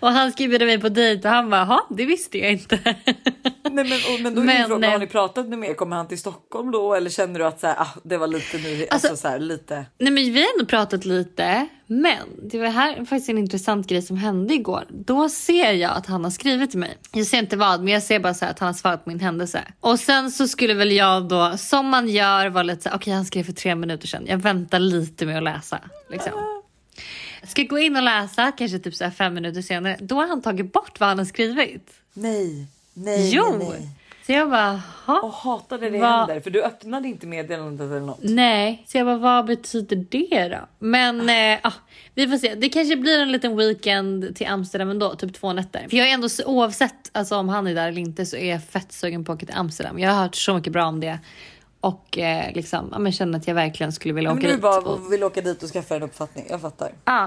Och han ska bjuda mig på dejt och han bara "Jaha, det visste jag inte. Nej, men, och, men då är Men, min fråga, eh, har ni pratat nu mer? Kommer han till Stockholm då? Eller känner du att så här, ah, det var lite nu, alltså, så här, lite. Nej men vi har ändå pratat lite. Men det var här faktiskt en intressant grej som hände igår. Då ser jag att han har skrivit till mig. Jag ser inte vad men jag ser bara så att han har svarat på min händelse. Och sen så skulle väl jag då som man gör vara lite så här, okej han skrev för tre minuter sedan. Jag väntar lite med att läsa. Liksom. Ska gå in och läsa kanske typ så fem minuter senare. Då har han tagit bort vad han har skrivit. Nej, nej, Jo. nej, nej. Så jag bara, "Ha?" Och hatade det Vad- händer. För du öppnade inte meddelandet eller något. Nej, så jag bara vad betyder det då? Men eh, ah, vi får se. Det kanske blir en liten weekend till Amsterdam ändå, typ två nätter. För jag är ändå oavsett alltså, om han är där eller inte så är jag fett sugen på att åka till Amsterdam. Jag har hört så mycket bra om det och eh, liksom ja, men känner att jag verkligen skulle vilja Men åka du dit. bara Och, vill åka dit och skaffa en uppfattning. Jag fattar. ah.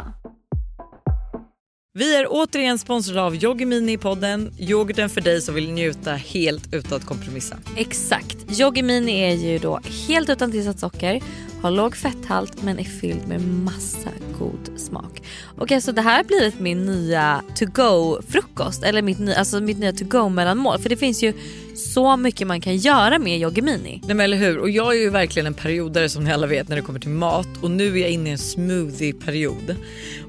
Vi är återigen sponsrade av Yoggi Mini i podden. Yoghurten för dig som vill njuta helt utan att kompromissa. Exakt. Yoggi Mini är ju då helt utan tillsatt socker, har låg fetthalt men är fylld med massa god smak. Och alltså det här har blivit min nya to go frukost eller mitt, nya- alltså mitt nya to go mellanmål för det finns ju så mycket man kan göra med Yoggi Mini. Nej men eller hur? Och jag är ju verkligen en periodare som ni alla vet när det kommer till mat och nu är jag inne i en smoothie-period.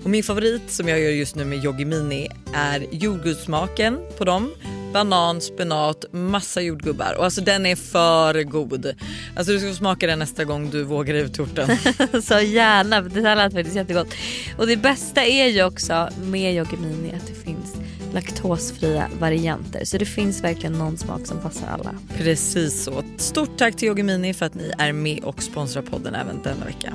Och min favorit som jag gör just nu med Yoggi Mini är jordgubbssmaken på dem. Banan, spenat, massa jordgubbar och alltså den är för god. Alltså du ska få smaka den nästa gång du vågar ut torten. så gärna, det här lät faktiskt jättegott. Och det bästa är ju också med Yoggi Mini att det finns laktosfria varianter. Så det finns verkligen någon smak som passar alla. Precis så. Stort tack till Yoggi Mini för att ni är med och sponsrar podden även denna vecka.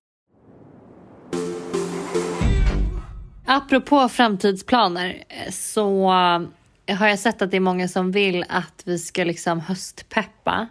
Apropå framtidsplaner eh, så har jag sett att det är många som vill att vi ska liksom höstpeppa.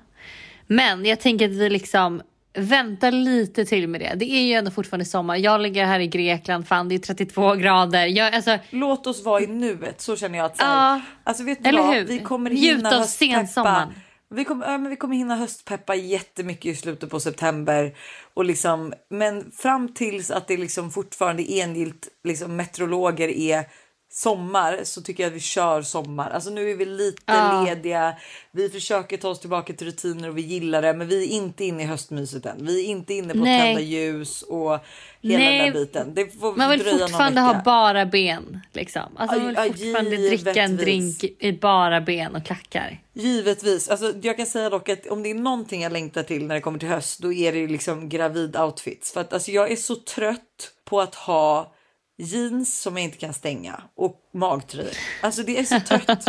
Men jag tänker att vi liksom väntar lite till med det. Det är ju ändå fortfarande sommar. Jag ligger här i Grekland, fan det är 32 grader. Jag, alltså, Låt oss vara i nuet, så känner jag att så här, Ja, alltså vet du vad? hur? Vi kommer Njut hinna av höstpeppa. Vi kommer, ja, men vi kommer hinna höstpeppa jättemycket i slutet på september. Och liksom, men fram tills att det liksom fortfarande engilt liksom meteorologer är sommar så tycker jag att vi kör sommar. Alltså nu är vi lite Ja. lediga. Vi försöker ta oss tillbaka till rutiner och vi gillar det. Men vi är inte inne i höstmyset än. Vi är inte inne på Nej. tända ljus och hela Nej. den där biten. Man vill fortfarande ha bara ben. Liksom. Alltså, man vill fortfarande dricka en givetvis. drink i bara ben och klackar. Givetvis. Alltså, jag kan säga dock att om det är någonting jag längtar till när det kommer till höst, då är det liksom gravid outfits. För att alltså, jag är så trött på att ha jeans som jag inte kan stänga och magtröjor. Alltså det är så trött.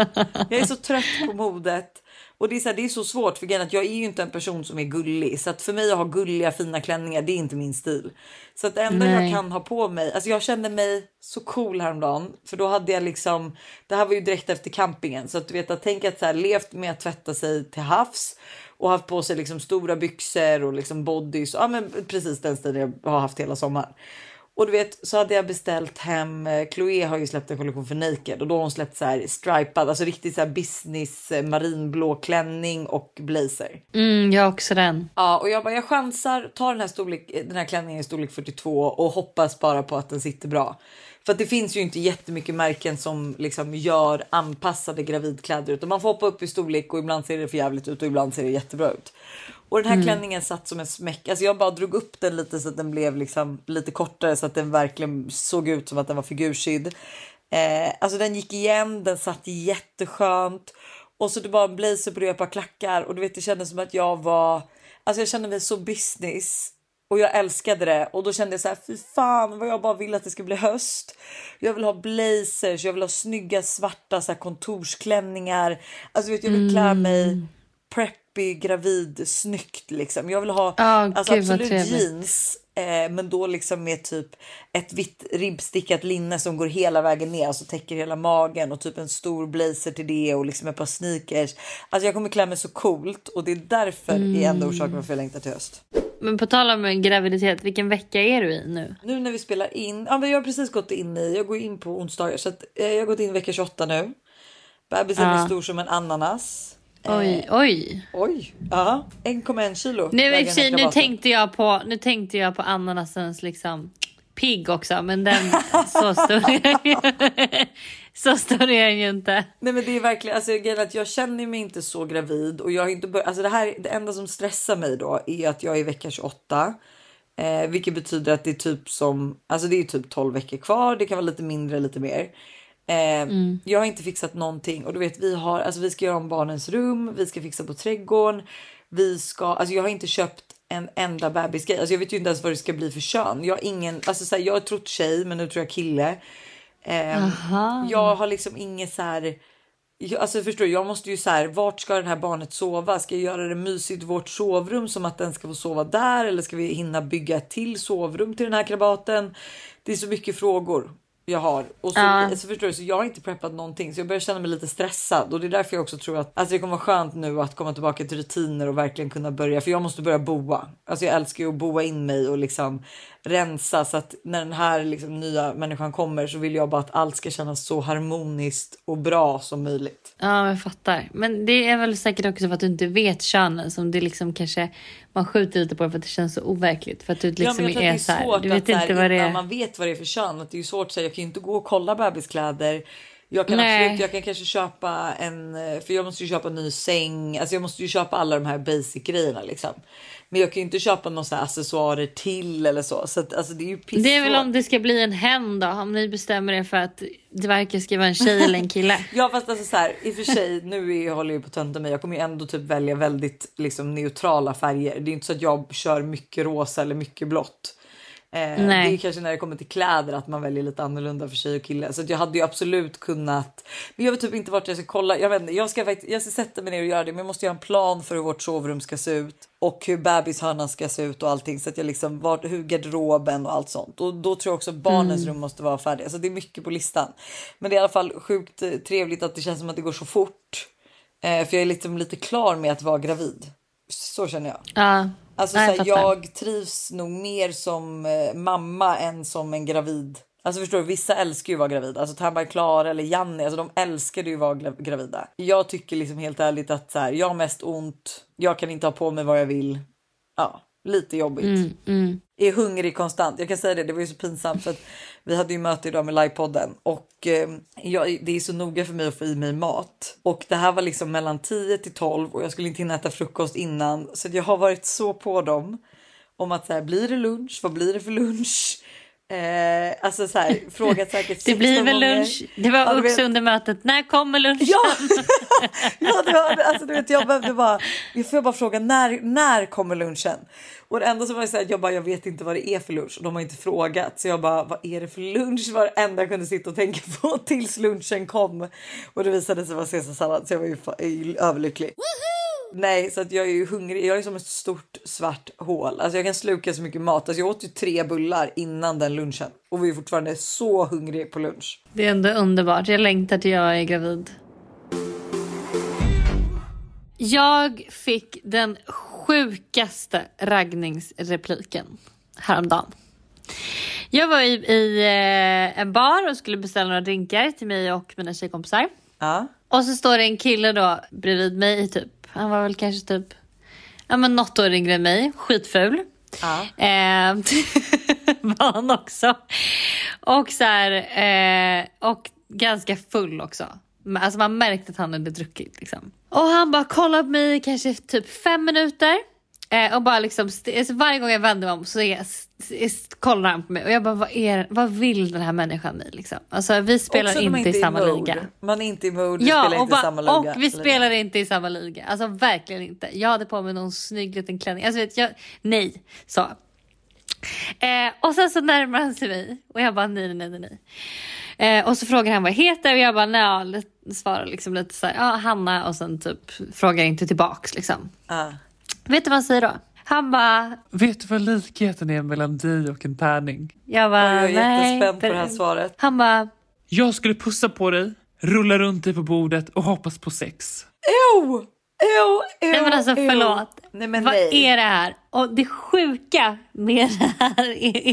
Jag är så trött på modet. Och det är, så här, det är så svårt för att jag är ju inte en person som är gullig. Så att för mig att ha gulliga fina klänningar, det är inte min stil. Så att det enda jag Nej. kan ha på mig, alltså jag kände mig så cool häromdagen. För då hade jag liksom, det här var ju direkt efter campingen. Så att du vet, att tänka att så här, levt med att tvätta sig till havs och haft på sig liksom stora byxor och liksom bodys. Ja men precis den stilen jag har haft hela sommaren. Och du vet så hade jag beställt hem, eh, Chloé har ju släppt en kollektion för Naked och då har hon släppt så här stripad, alltså riktigt så här business eh, marinblå klänning och blazer. Mm, jag har också den. Ja, och jag bara jag chansar, tar den här, storlek, den här klänningen i storlek 42 och hoppas bara på att den sitter bra. För det finns ju inte jättemycket märken som liksom gör anpassade gravidkläder utan man får hoppa upp i storlek och ibland ser det för jävligt ut och ibland ser det jättebra ut. Och den här Mm. klänningen satt som en smäck. Alltså jag bara drog upp den lite så att den blev liksom lite kortare så att den verkligen såg ut som att den var figursydd. Eh, alltså den gick igen, den satt jätteskönt och så det var en blazer på det och ett par klackar och du vet det kändes som att jag var, alltså jag kände mig så business och jag älskade det och då kände jag så här fy fan vad jag bara vill att det ska bli höst. Jag vill ha blazers, jag vill ha snygga svarta så här, kontorsklänningar. Alltså vet, jag vill klä mig preppy, gravid, snyggt liksom. Jag vill ha Ja, alltså, absolut jeans men då liksom med typ ett vitt ribbstickat linne som går hela vägen ner, alltså täcker hela magen och typ en stor blazer till det och liksom ett par sneakers. Alltså jag kommer klä mig så coolt och det är därför är enda orsaken varför jag längtar till höst. Men på tal om graviditet, vilken vecka är du i nu? Nu när vi spelar in, ja men jag har precis gått in i, jag går in på onsdagar så att eh, jag har gått in i vecka 28 nu. Bebisen är Ja. stor som en ananas. Oj, oj. Oj, ja 1,1 kilo. Nu, sig, nu, tänkte jag på, nu tänkte jag på ananasens liksom pigg också, men den så stor Så stor är den ju inte. Nej men det är verkligen, alltså att jag känner mig inte så gravid och jag har inte börjat, alltså det här, det enda som stressar mig då är att jag är i vecka 28. Eh, vilket betyder att det är typ som, alltså det är typ 12 veckor kvar, det kan vara lite mindre, lite mer. Eh, Jag har inte fixat någonting och du vet vi har, alltså vi ska göra om barnens rum, vi ska fixa på trädgården, vi ska, alltså jag har inte köpt en enda bebisgrej, alltså jag vet ju inte ens vad det ska bli för kön. Jag har ingen, alltså så här, jag har trott tjej men nu tror jag kille. Eh, jag har liksom inget så här. Jag, alltså förstår du, jag måste ju så här, vart ska det här barnet sova? Ska jag göra det mysigt vårt sovrum som att den ska få sova där? Eller ska vi hinna bygga ett till sovrum till den här krabaten? Det är så mycket frågor jag har. Och så, Ja. alltså förstår du, så jag har inte preppat någonting så jag börjar känna mig lite stressad och det är därför jag också tror att alltså det kommer vara skönt nu att komma tillbaka till rutiner och verkligen kunna börja för jag måste börja boa. Alltså jag älskar ju att boa in mig och liksom rensa så att när den här liksom nya människan kommer så vill jag bara att allt ska kännas så harmoniskt och bra som möjligt. Ja, jag fattar. Men det är väl säkert också för att du inte vet könen som det liksom kanske man skjuter lite på det för att det känns så overkligt. För att du liksom jag tror är, att så här, svårt du vet att så här, inte vad det är. man vet vad det är för kön. Att det är svårt att säga, jag kan ju inte gå och kolla bebiskläder Jag kan Nej. absolut, jag kan kanske köpa en, eh, för jag måste ju köpa en ny säng. Alltså jag måste ju köpa alla de här basic grejerna liksom. Men jag kan ju inte köpa några accessoarer till eller så. Så att, alltså det är ju piss. Det är väl om det ska bli en hen då, om ni bestämmer er för att det varken ska vara en tjej eller en kille. Ja fast alltså så här, i och för sig nu är, jag håller jag på att tönta mig. Jag kommer ju ändå typ välja väldigt liksom neutrala färger. Det är inte så att jag kör mycket rosa eller mycket blått. Eh, det är kanske när det kommer till kläder att man väljer lite annorlunda för tjej och kille. Så att jag hade ju absolut kunnat. Men jag vet typ inte vart jag ska kolla. Jag vet inte, jag ska, faktiskt- jag ska sätta mig ner och göra det. Men jag måste göra en plan för hur vårt sovrum ska se ut och hur bebishörnan ska se ut och allting så att jag liksom vart, hur garderoben och allt sånt. Och då tror jag också barnens Mm. rum måste vara färdiga. Så det är mycket på listan. Men det är i alla fall sjukt trevligt att det känns som att det går så fort. Eh, för jag är liksom lite klar med att vara gravid. Så känner jag. Ja. Alltså Nej, jag, såhär, jag trivs nog mer som eh, mamma än som en gravid. Alltså förstår du, vissa älskar ju att vara gravid. Alltså Tamara Klara eller Janni, alltså de älskade ju att vara gra- gravida. Jag tycker liksom helt ärligt att så här, jag har mest ont, jag kan inte ha på mig vad jag vill. Ja, lite jobbigt. Mm, mm. Är hungrig konstant. Jag kan säga det, det var ju så pinsamt för att vi hade ju möte idag med livepodden och eh, jag, det är så noga för mig att få i mig mat. Och det här var liksom mellan 10 till 12 och jag skulle inte hinna äta frukost innan så jag har varit så på dem om att så här, blir det lunch? Vad blir det för lunch? Eh, alltså så här, frågat säkert Det 16 blir väl gånger. lunch. Det var Ja, också vet- under mötet. När kommer lunchen? Ja, ja det var, alltså, du vet, jag behövde bara, jag får bara fråga när, när kommer lunchen? Och det enda som var så här, jag bara, jag vet inte vad det är för lunch och de har inte frågat. Så jag bara, vad är det för lunch? var det enda jag kunde sitta och tänka på tills lunchen kom. Och det visade sig vara caesarsallad så jag var ju överlycklig. Nej, så att jag är ju hungrig. Jag är som ett stort svart hål. Alltså jag kan sluka så mycket mat. Alltså jag åt ju tre bullar innan den lunchen och vi är fortfarande så hungrig på lunch. Det är ändå underbart. Jag längtar till jag är gravid. Jag fick den sjukaste raggningsrepliken häromdagen. Jag var i, i eh, en bar och skulle beställa några drinkar till mig och mina tjejkompisar. Ja. Och så står det en kille då bredvid mig typ. Han var väl kanske typ ja, men något år yngre än mig. Skitful. Ja. Eh, var han också. Och så här, eh, och ganska full också. Alltså man märkte att han hade druckit liksom. Och han bara kollar på mig i kanske typ fem minuter. Eh, och bara liksom, alltså varje gång jag vänder mig om så är, är, kollar han på mig och jag bara vad, är, vad vill den här människan mig liksom? Alltså vi spelar man inte i samma mode. liga. Man är inte i mode, Ja, spelar och, inte i bara, samma liga. och vi spelar inte i samma liga. Alltså verkligen inte. Jag hade på mig någon snygg liten klänning. Alltså vet jag, nej. Så. Eh, och sen så närmar han sig mig och jag bara nej, nej, nej, nej. Eh, och så frågar han vad jag heter och jag bara nej, svarar liksom lite så här, ja Hanna och sen typ frågar inte tillbaks liksom. Ja. Vet du vad han säger då? Han bara, Vet du vad likheten är mellan dig och en tärning? jag bara Jag är nej. jättespänd på det här svaret. Han bara, Jag skulle pussa på dig, rulla runt dig på bordet och hoppas på sex. Ew! Ew, ew, Nej men alltså ew. förlåt. Nej men Vad nej. är det här? Och det sjuka med det här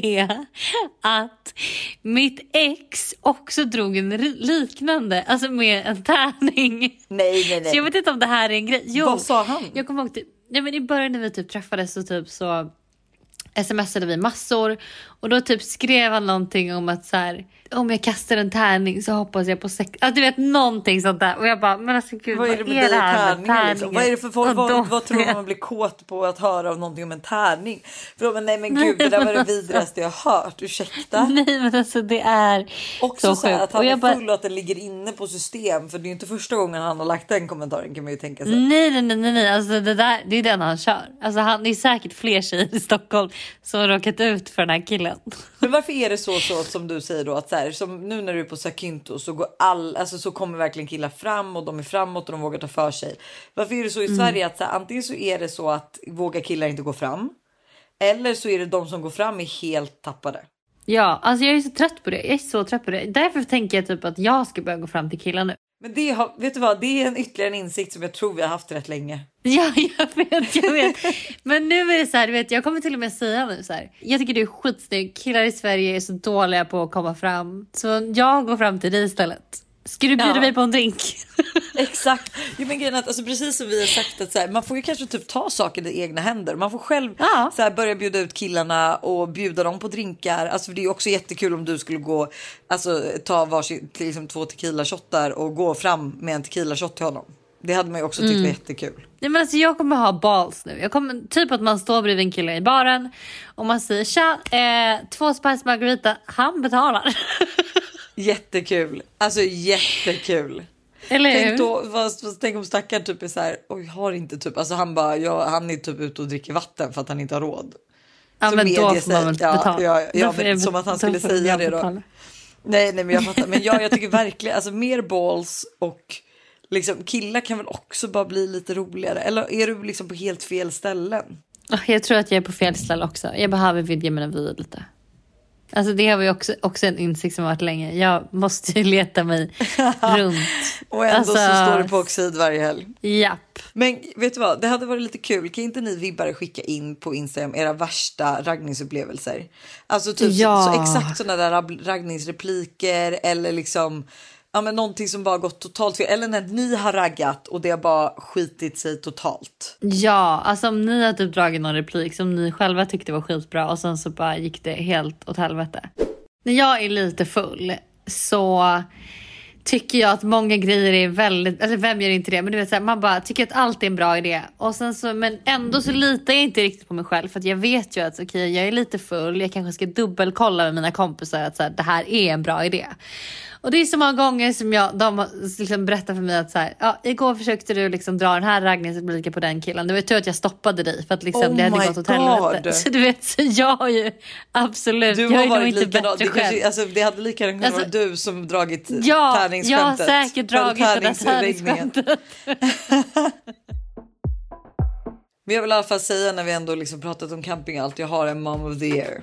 är att mitt ex också drog en liknande, alltså med en tärning. Nej nej Så jag nej. vet inte om det här är en grej. Jo, Vad sa han? Jag kommer ihåg typ, nej men i början när vi typ träffades så typ så eh, smsade vi massor och då typ skrev han någonting om att så här, om jag kastar en tärning så hoppas jag på sex. Alltså du vet någonting sånt där och jag bara men alltså gud Vad är det med dig och här tärningar? Liksom? Vad är det för folk? Vad, vad tror man man blir kåt på att höra av någonting om en tärning? För då, men nej men gud, det där var det vidrigaste jag hört. Ursäkta. Nej men alltså det är Också så så här att han Och är jag bara- full och att den ligger inne på system. För det är ju inte första gången han har lagt den kommentaren kan man ju tänka sig. Nej, nej, nej, nej, nej. Alltså, det, där, det är den han kör. Alltså, han, det är säkert fler tjejer i Stockholm som har råkat ut för den här killen. Men varför är det så, så som du säger då att så här, som nu när du är på Sakinto så går all, alltså så kommer verkligen killar fram och de är framåt och de vågar ta för sig. Varför är det så i Mm. Sverige att så här, antingen så är det så att vågar killar inte gå fram eller så är det de som går fram är helt tappade. Ja, alltså jag är så trött på det. Jag är så trött på det. Därför tänker jag typ att jag ska börja gå fram till killar nu. Men det har, vet du vad, det är en ytterligare en insikt som jag tror vi har haft rätt länge. Ja, jag vet, jag vet. Men nu är det så här, du vet, jag kommer till och med säga nu så här. Jag tycker du är skitsnygg. Killar i Sverige är så dåliga på att komma fram. Så jag går fram till dig istället. Ska du bjuda Ja. mig på en drink? Exakt. Jo, men grejen att, alltså, precis som vi har sagt att så här, man får ju kanske typ ta saker i egna händer. Man får själv så här, börja bjuda ut killarna och bjuda dem på drinkar. Alltså, det är också jättekul om du skulle gå, alltså ta varsin, liksom, två tequila shottar och gå fram med en tequila shot till honom. Det hade man ju också tyckt Mm. var jättekul. Nej, men alltså, jag kommer ha balls nu. Jag kommer, typ att man står bredvid en kille i baren och man säger tja, eh, två spice margarita, han betalar. Jättekul. Alltså jättekul. Eller hur? Tänk, då, vad, vad, tänk om stackaren typ är så här, oj har inte typ, alltså han bara, ja, han är typ ute och dricker vatten för att han inte har råd. Ja, Så men då får man väl ja, betala. Ja, ja, får men, som att han skulle säga det då. betala. Nej, nej, men jag fattar. Men jag, jag tycker verkligen, alltså mer balls och liksom killar kan väl också bara bli lite roligare. Eller är du liksom på helt fel ställen? Jag tror att jag är på fel ställe också. Jag behöver vidga mina vyer lite. Alltså det har vi också, också en insikt som har varit länge. Jag måste ju leta mig runt. Och ändå Alltså, så står du på oxid varje helg. Japp. Men vet du vad, det hade varit lite kul. Kan inte ni vibbare skicka in på Instagram era värsta raggningsupplevelser? Alltså typ Ja. så, så exakt sådana där raggningsrepliker eller liksom ja, men någonting som bara gått totalt fel. Eller när ni har raggat och det har bara skitit sig totalt. Ja, alltså om ni har typ dragit någon replik som ni själva tyckte var skitbra och sen så bara gick det helt åt helvete. När jag är lite full så tycker jag att många grejer är väldigt, eller vem gör inte det? Men du vet så här, man bara tycker att allt är en bra idé. Och sen så, men ändå så litar jag inte riktigt på mig själv för att jag vet ju att okej jag är lite full, jag kanske ska dubbelkolla med mina kompisar att så här, det här är en bra idé. Och det är så många gånger som jag, de har liksom berättat för mig att så här, ja, igår försökte du liksom dra den här raggningsrepliken på den killen. Det var tur att jag stoppade dig för att liksom, Oh det hade gått åt helvete. Så du vet, så jag har ju absolut, Du jag har varit inte likadan. bättre Det, själv. kanske, alltså, det hade lika gärna kunnat Alltså- vara du som dragit Ja, jag har tärningsskämtet. säkert dragit det där tärningsskämtet. Men jag vill i alla fall säga när vi ändå liksom pratat om camping och allt. Jag har en mom of the year.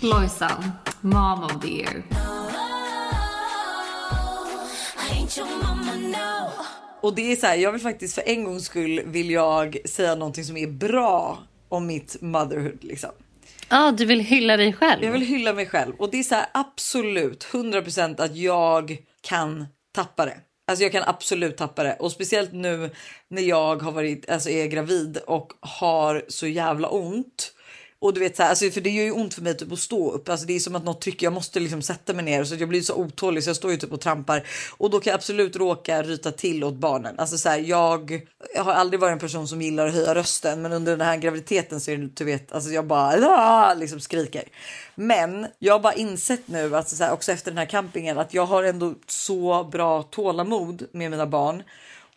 Lojsan, mom of the year. Och det är så här, jag vill faktiskt för en gångs skull vill jag säga någonting som är bra om mitt motherhood liksom. Ja, du vill hylla dig själv. Jag vill hylla mig själv och det är så här absolut 100% att jag kan tappa det. Alltså jag kan absolut tappa det och speciellt nu när jag har varit, alltså är gravid och har så jävla ont. Och du vet så här, alltså för det gör ju ont för mig typ att stå upp. Alltså det är som att något trycker, jag måste liksom sätta mig ner så att jag blir så otålig så jag står ju typ och trampar. Och då kan jag absolut råka ryta till åt barnen. Alltså så här, jag, jag har aldrig varit en person som gillar att höja rösten men under den här graviditeten så är det du vet, alltså jag bara liksom skriker. Men jag har bara insett nu, alltså så här, också efter den här campingen, att jag har ändå så bra tålamod med mina barn.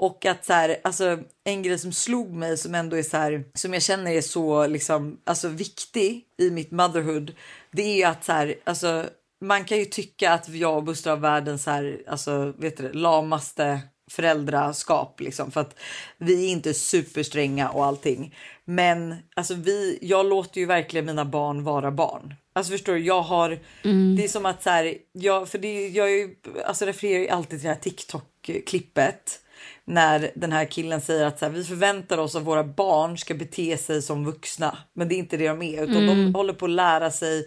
Och att så här, alltså en grej som slog mig som ändå är så här, som jag känner är så liksom, alltså viktig i mitt motherhood. Det är ju att så här, alltså man kan ju tycka att jag och Buster har världens så här, alltså vet du det, lamaste föräldraskap liksom för att vi är inte superstränga och allting. Men alltså vi, jag låter ju verkligen mina barn vara barn. Alltså förstår du, jag har, Mm. det är som att så här, jag, för det, jag är ju, alltså refererar ju alltid till det här TikTok-klippet när den här killen säger att så här, vi förväntar oss att våra barn ska bete sig som vuxna, men det är inte det de är, utan de Mm. håller på att lära sig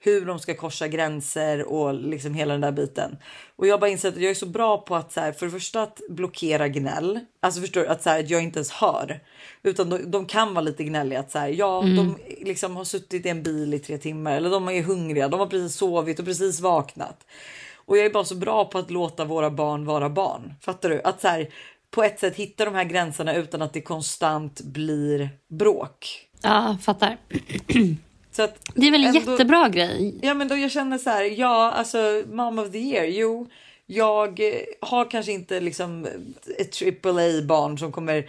hur de ska korsa gränser och liksom hela den där biten. Och jag bara insett att jag är så bra på att så här, för det första att blockera gnäll, alltså förstår du att så här, att jag inte ens hör, utan de, de kan vara lite gnälliga att så här, ja, Mm. de liksom har suttit i en bil i tre timmar eller de är hungriga, de har precis sovit och precis vaknat. Och jag är bara så bra på att låta våra barn vara barn. Fattar du? Att så här, på ett sätt hitta de här gränserna utan att det konstant blir bråk. Ja, fattar. Så att Det är väl en ändå- jättebra grej. Ja, men då jag känner så här, ja, alltså mom of the year. Jo, jag har kanske inte liksom ett triple A barn som kommer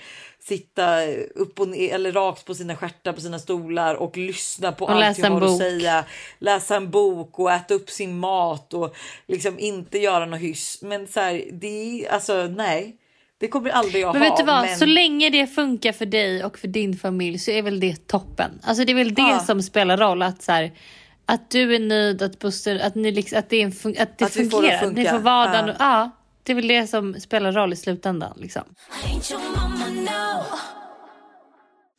sitta upp och ner eller rakt på sina stjärtar på sina stolar och lyssna på Och allt jag har att säga. Läsa en bok och äta upp sin mat och liksom inte göra något hyss. Men så här, det är alltså nej, det kommer aldrig jag Men ha. vet du vad, men- så länge det funkar för dig och för din familj så är väl det toppen. Alltså det är väl det Ja. som spelar roll. Att, så här, att du är nöjd, att, Buster, att, ni liksom, att det, är en fun- att det Att fungerar. att. Ni får vardagen. Ja. Ja. Det är väl det som spelar roll i slutändan. Liksom.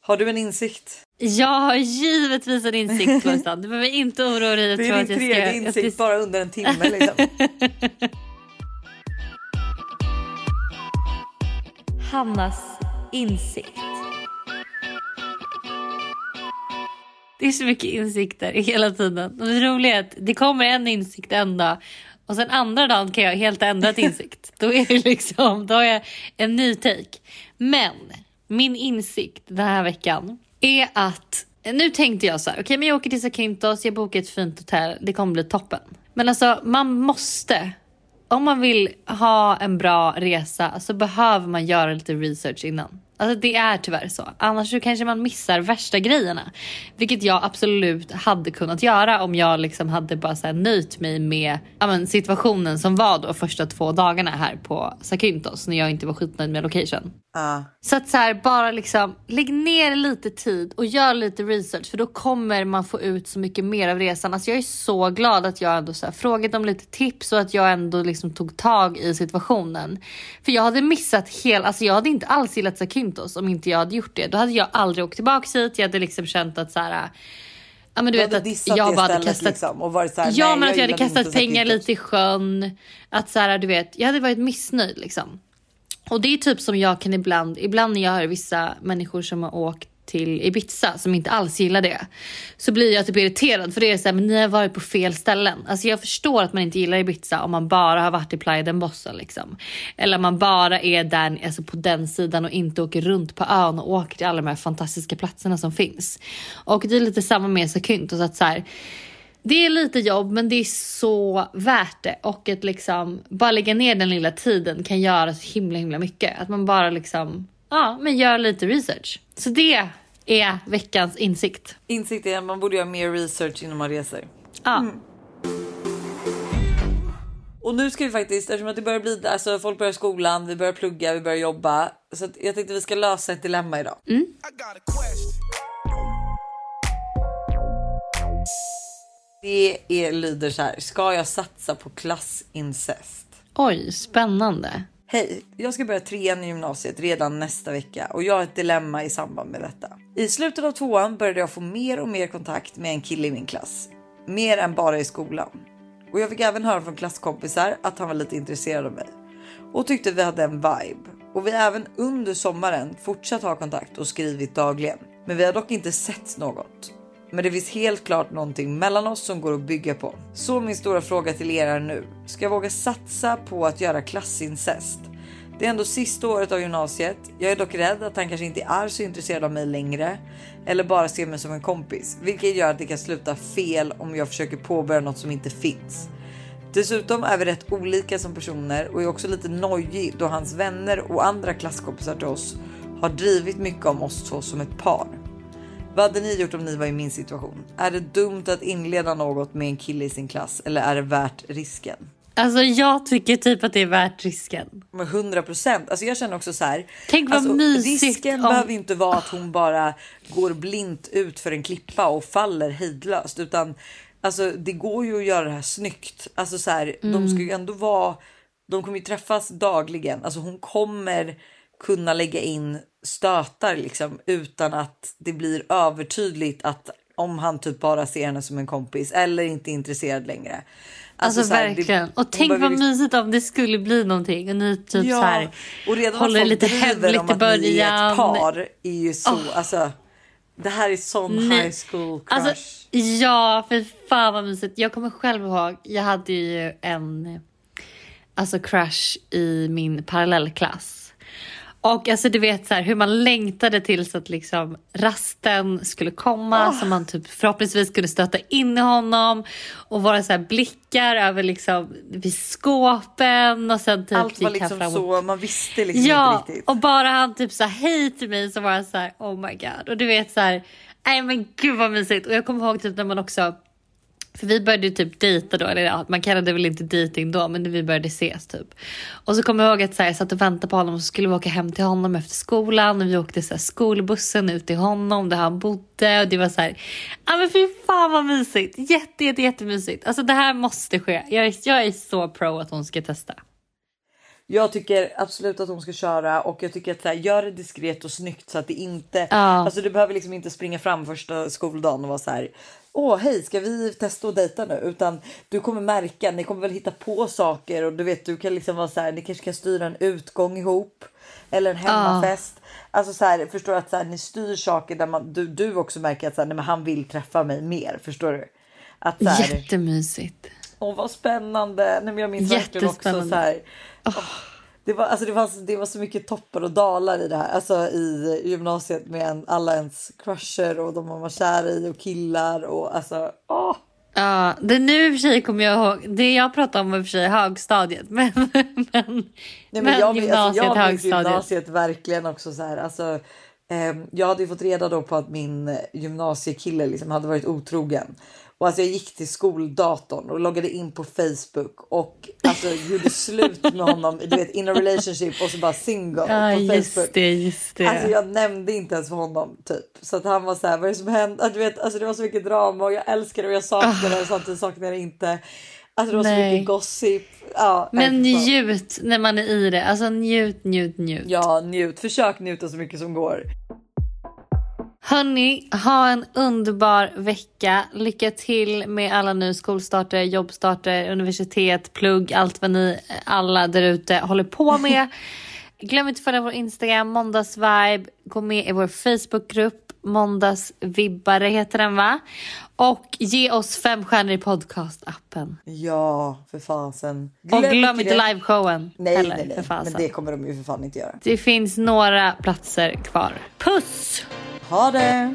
Har du en insikt? Jag har givetvis en insikt Lojsan. Du behöver inte oroa dig. Det är din ska- tredje det- insikt bara under en timme liksom. Hannas insikt. Det är så mycket insikter hela tiden. Och det roliga är att det kommer en insikt en dag och sen andra dagen kan jag helt ändrat insikt. Då är det liksom, då har jag en ny take. Men min insikt den här veckan är att nu tänkte jag så här, okej okay, men jag åker till Zakynthos, jag bokar ett fint hotell, det kommer bli toppen. Men alltså man måste, om man vill ha en bra resa så behöver man göra lite research innan. Alltså det är tyvärr så. Annars så kanske man missar värsta grejerna. Vilket jag absolut hade kunnat göra om jag liksom hade bara så här nöjt mig med ja, men, situationen som var då första två dagarna här på Zakynthos när jag inte var skitnöjd med location. Uh. Så att så här, bara liksom lägg ner lite tid och gör lite research för då kommer man få ut så mycket mer av resan. Alltså jag är så glad att jag ändå så här, frågat om lite tips och att jag ändå liksom tog tag i situationen. För jag hade missat hela, alltså jag hade inte alls gillat Zakynthos om inte jag hade gjort det. Då hade jag aldrig åkt tillbaka hit. Jag hade liksom känt att så här Ja men du, Du vet hade att jag bara hade kastat... liksom och varit så här, ja men att jag hade gillade kastat pengar lite i sjön. Att så här, du vet, jag hade varit missnöjd liksom. Och det är typ som jag kan ibland, ibland när jag hör vissa människor som har åkt till Ibiza som inte alls gillar det. Så blir jag typ irriterad för det är såhär, men ni har varit på fel ställen. Alltså jag förstår att man inte gillar Ibiza om man bara har varit i Playa den Bossa liksom. Eller om man bara är där alltså på den sidan och inte åker runt på ön och åker till alla de här fantastiska platserna som finns. Och det är lite samma med Zakynthos att så här, det är lite jobb men det är så värt det och att liksom bara lägga ner den lilla tiden kan göra så himla himla mycket. Att man bara liksom, ja men gör lite research. Så det är veckans insikt. Insikt är att man borde göra mer research innan man reser. Ja. Mm. Och nu ska vi faktiskt, eftersom att det börjar bli, alltså folk börjar skolan, vi börjar plugga, vi börjar jobba. Så att jag tänkte vi ska lösa ett dilemma idag. Mm. Det är, lyder så här, ska jag satsa på klassincest? Oj, spännande. Hej, jag ska börja trean i gymnasiet redan nästa vecka och jag har ett dilemma i samband med detta. I slutet av tvåan började jag få mer och mer kontakt med en kille i min klass. Mer än bara i skolan. Och jag fick även höra från klasskompisar att han var lite intresserad av mig. Och tyckte vi hade en vibe. Och vi har även under sommaren fortsatt ha kontakt och skrivit dagligen. Men vi har dock inte sett något. Men det finns helt klart någonting mellan oss som går att bygga på. Så min stora fråga till er är nu. Ska jag våga satsa på att göra klassincest? Det är ändå sista året av gymnasiet. Jag är dock rädd att han kanske inte är så intresserad av mig längre. Eller bara ser mig som en kompis. Vilket gör att det kan sluta fel om jag försöker påbörja något som inte finns. Dessutom är vi rätt olika som personer och är också lite nojig då hans vänner och andra klasskompisar till oss har drivit mycket om oss två som ett par. Vad hade ni gjort om ni var i min situation? Är det dumt att inleda något med en kille i sin klass eller är det värt risken? Alltså jag tycker typ att det är värt risken. Med 100 procent. Alltså jag känner också så här. Tänk vad alltså, mysigt Risken om- behöver inte vara att hon bara går blint ut för en klippa och faller hejdlöst, utan alltså det går ju att göra det här snyggt. Alltså så här, de Mm. ska ju ändå vara. De kommer ju träffas dagligen. Alltså hon kommer kunna lägga in stötar liksom utan att det blir övertydligt att om han typ bara ser henne som en kompis eller inte är intresserad längre. Alltså, så här, det- verkligen. hon och tänk vad liksom- mysigt om det skulle bli någonting och ni typ Ja, så här och redan håller det lite hemligt i att ni är början. ett par är ju så, Åh. alltså. Det här är sån Nej. high school crush. Alltså, ja, för fan vad mysigt. Jag kommer själv ihåg, jag hade ju en alltså crush i min parallellklass. Och alltså du vet så här, hur man längtade tills att liksom rasten skulle komma så man typ förhoppningsvis skulle stöta in i honom och våra så här blickar över liksom vid skåpen och sen typ Allt var liksom fram och så, man visste liksom ja, inte riktigt. och bara han typ sa hej till mig så var jag så här, oh my god. Och du vet så här, nej men gud vad mysigt. Och jag kommer ihåg typ när man också, för vi började ju typ dejta då, eller ja, man kallade det väl inte dejting då, men vi började ses typ. Och så kommer jag ihåg att så här, jag satt och väntade på honom och så skulle vi åka hem till honom efter skolan och vi åkte så här, skolbussen ut till honom där han bodde och det var så här, ja men fy fan vad mysigt. Jätte, jätte, jättemysigt. Alltså det här måste ske. Jag är, jag är så pro att hon ska testa. Jag tycker absolut att hon ska köra och jag tycker att så här, gör det diskret och snyggt så att det inte, Ja. alltså du behöver liksom inte springa fram första skoldagen och vara så här. Åh hej ska vi testa att dejta nu utan du kommer märka, ni kommer väl hitta på saker och du vet du kan liksom vara så här, ni kanske kan styra en utgång ihop eller en hemmafest. Alltså så här, förstår du att så här, ni styr saker där man, du, du också märker att så här, nej, men han vill träffa mig mer. Förstår du? Att, så här, Jättemysigt. Åh vad spännande. Nej, men jag minns verkligen också så här. åh, det, var, alltså, det, var, det var så mycket toppar och dalar i det här. Alltså i gymnasiet med en, alla ens crusher och de man var kär i och killar och alltså åh. Ja, det nu i och för sig kommer jag ihåg, det jag pratade om i och för sig högstadiet, men, men, Nej, men, men jag, gymnasiet, alltså, jag högstadiet. gymnasiet verkligen också så här. Alltså, ehm, jag hade ju fått reda då på att min eh, gymnasiekille liksom hade varit otrogen. Och alltså jag gick till skoldatorn och loggade in på Facebook och alltså gjorde slut med honom. Du vet in a relationship och så bara single Ja, på just Facebook. det, just det. Alltså jag nämnde inte ens för honom typ. Så att han var så här, vad är det som hände? Du vet, alltså det var så mycket drama och jag älskar det och jag saknar det och samtidigt saknar det inte. Alltså det var så Nej. mycket gossip. Ja, Men njut när man är i det. Alltså njut, njut, njut. Ja, njut. Försök njuta så mycket som går. Hörni, ha en underbar vecka. Lycka till med alla nu skolstarter, jobbstarter, universitet, plugg, allt vad ni alla där ute håller på med. Glöm inte att följa vår Instagram, måndagsvibe. Gå med i vår Facebookgrupp, måndagsvibbare heter den va? Och ge oss fem stjärnor i podcastappen. Ja, för fasen. och glöm inte det. liveshowen Nej, heller, nej, nej. Men det kommer de ju för fan inte göra. Det finns några platser kvar. Puss! Ha det!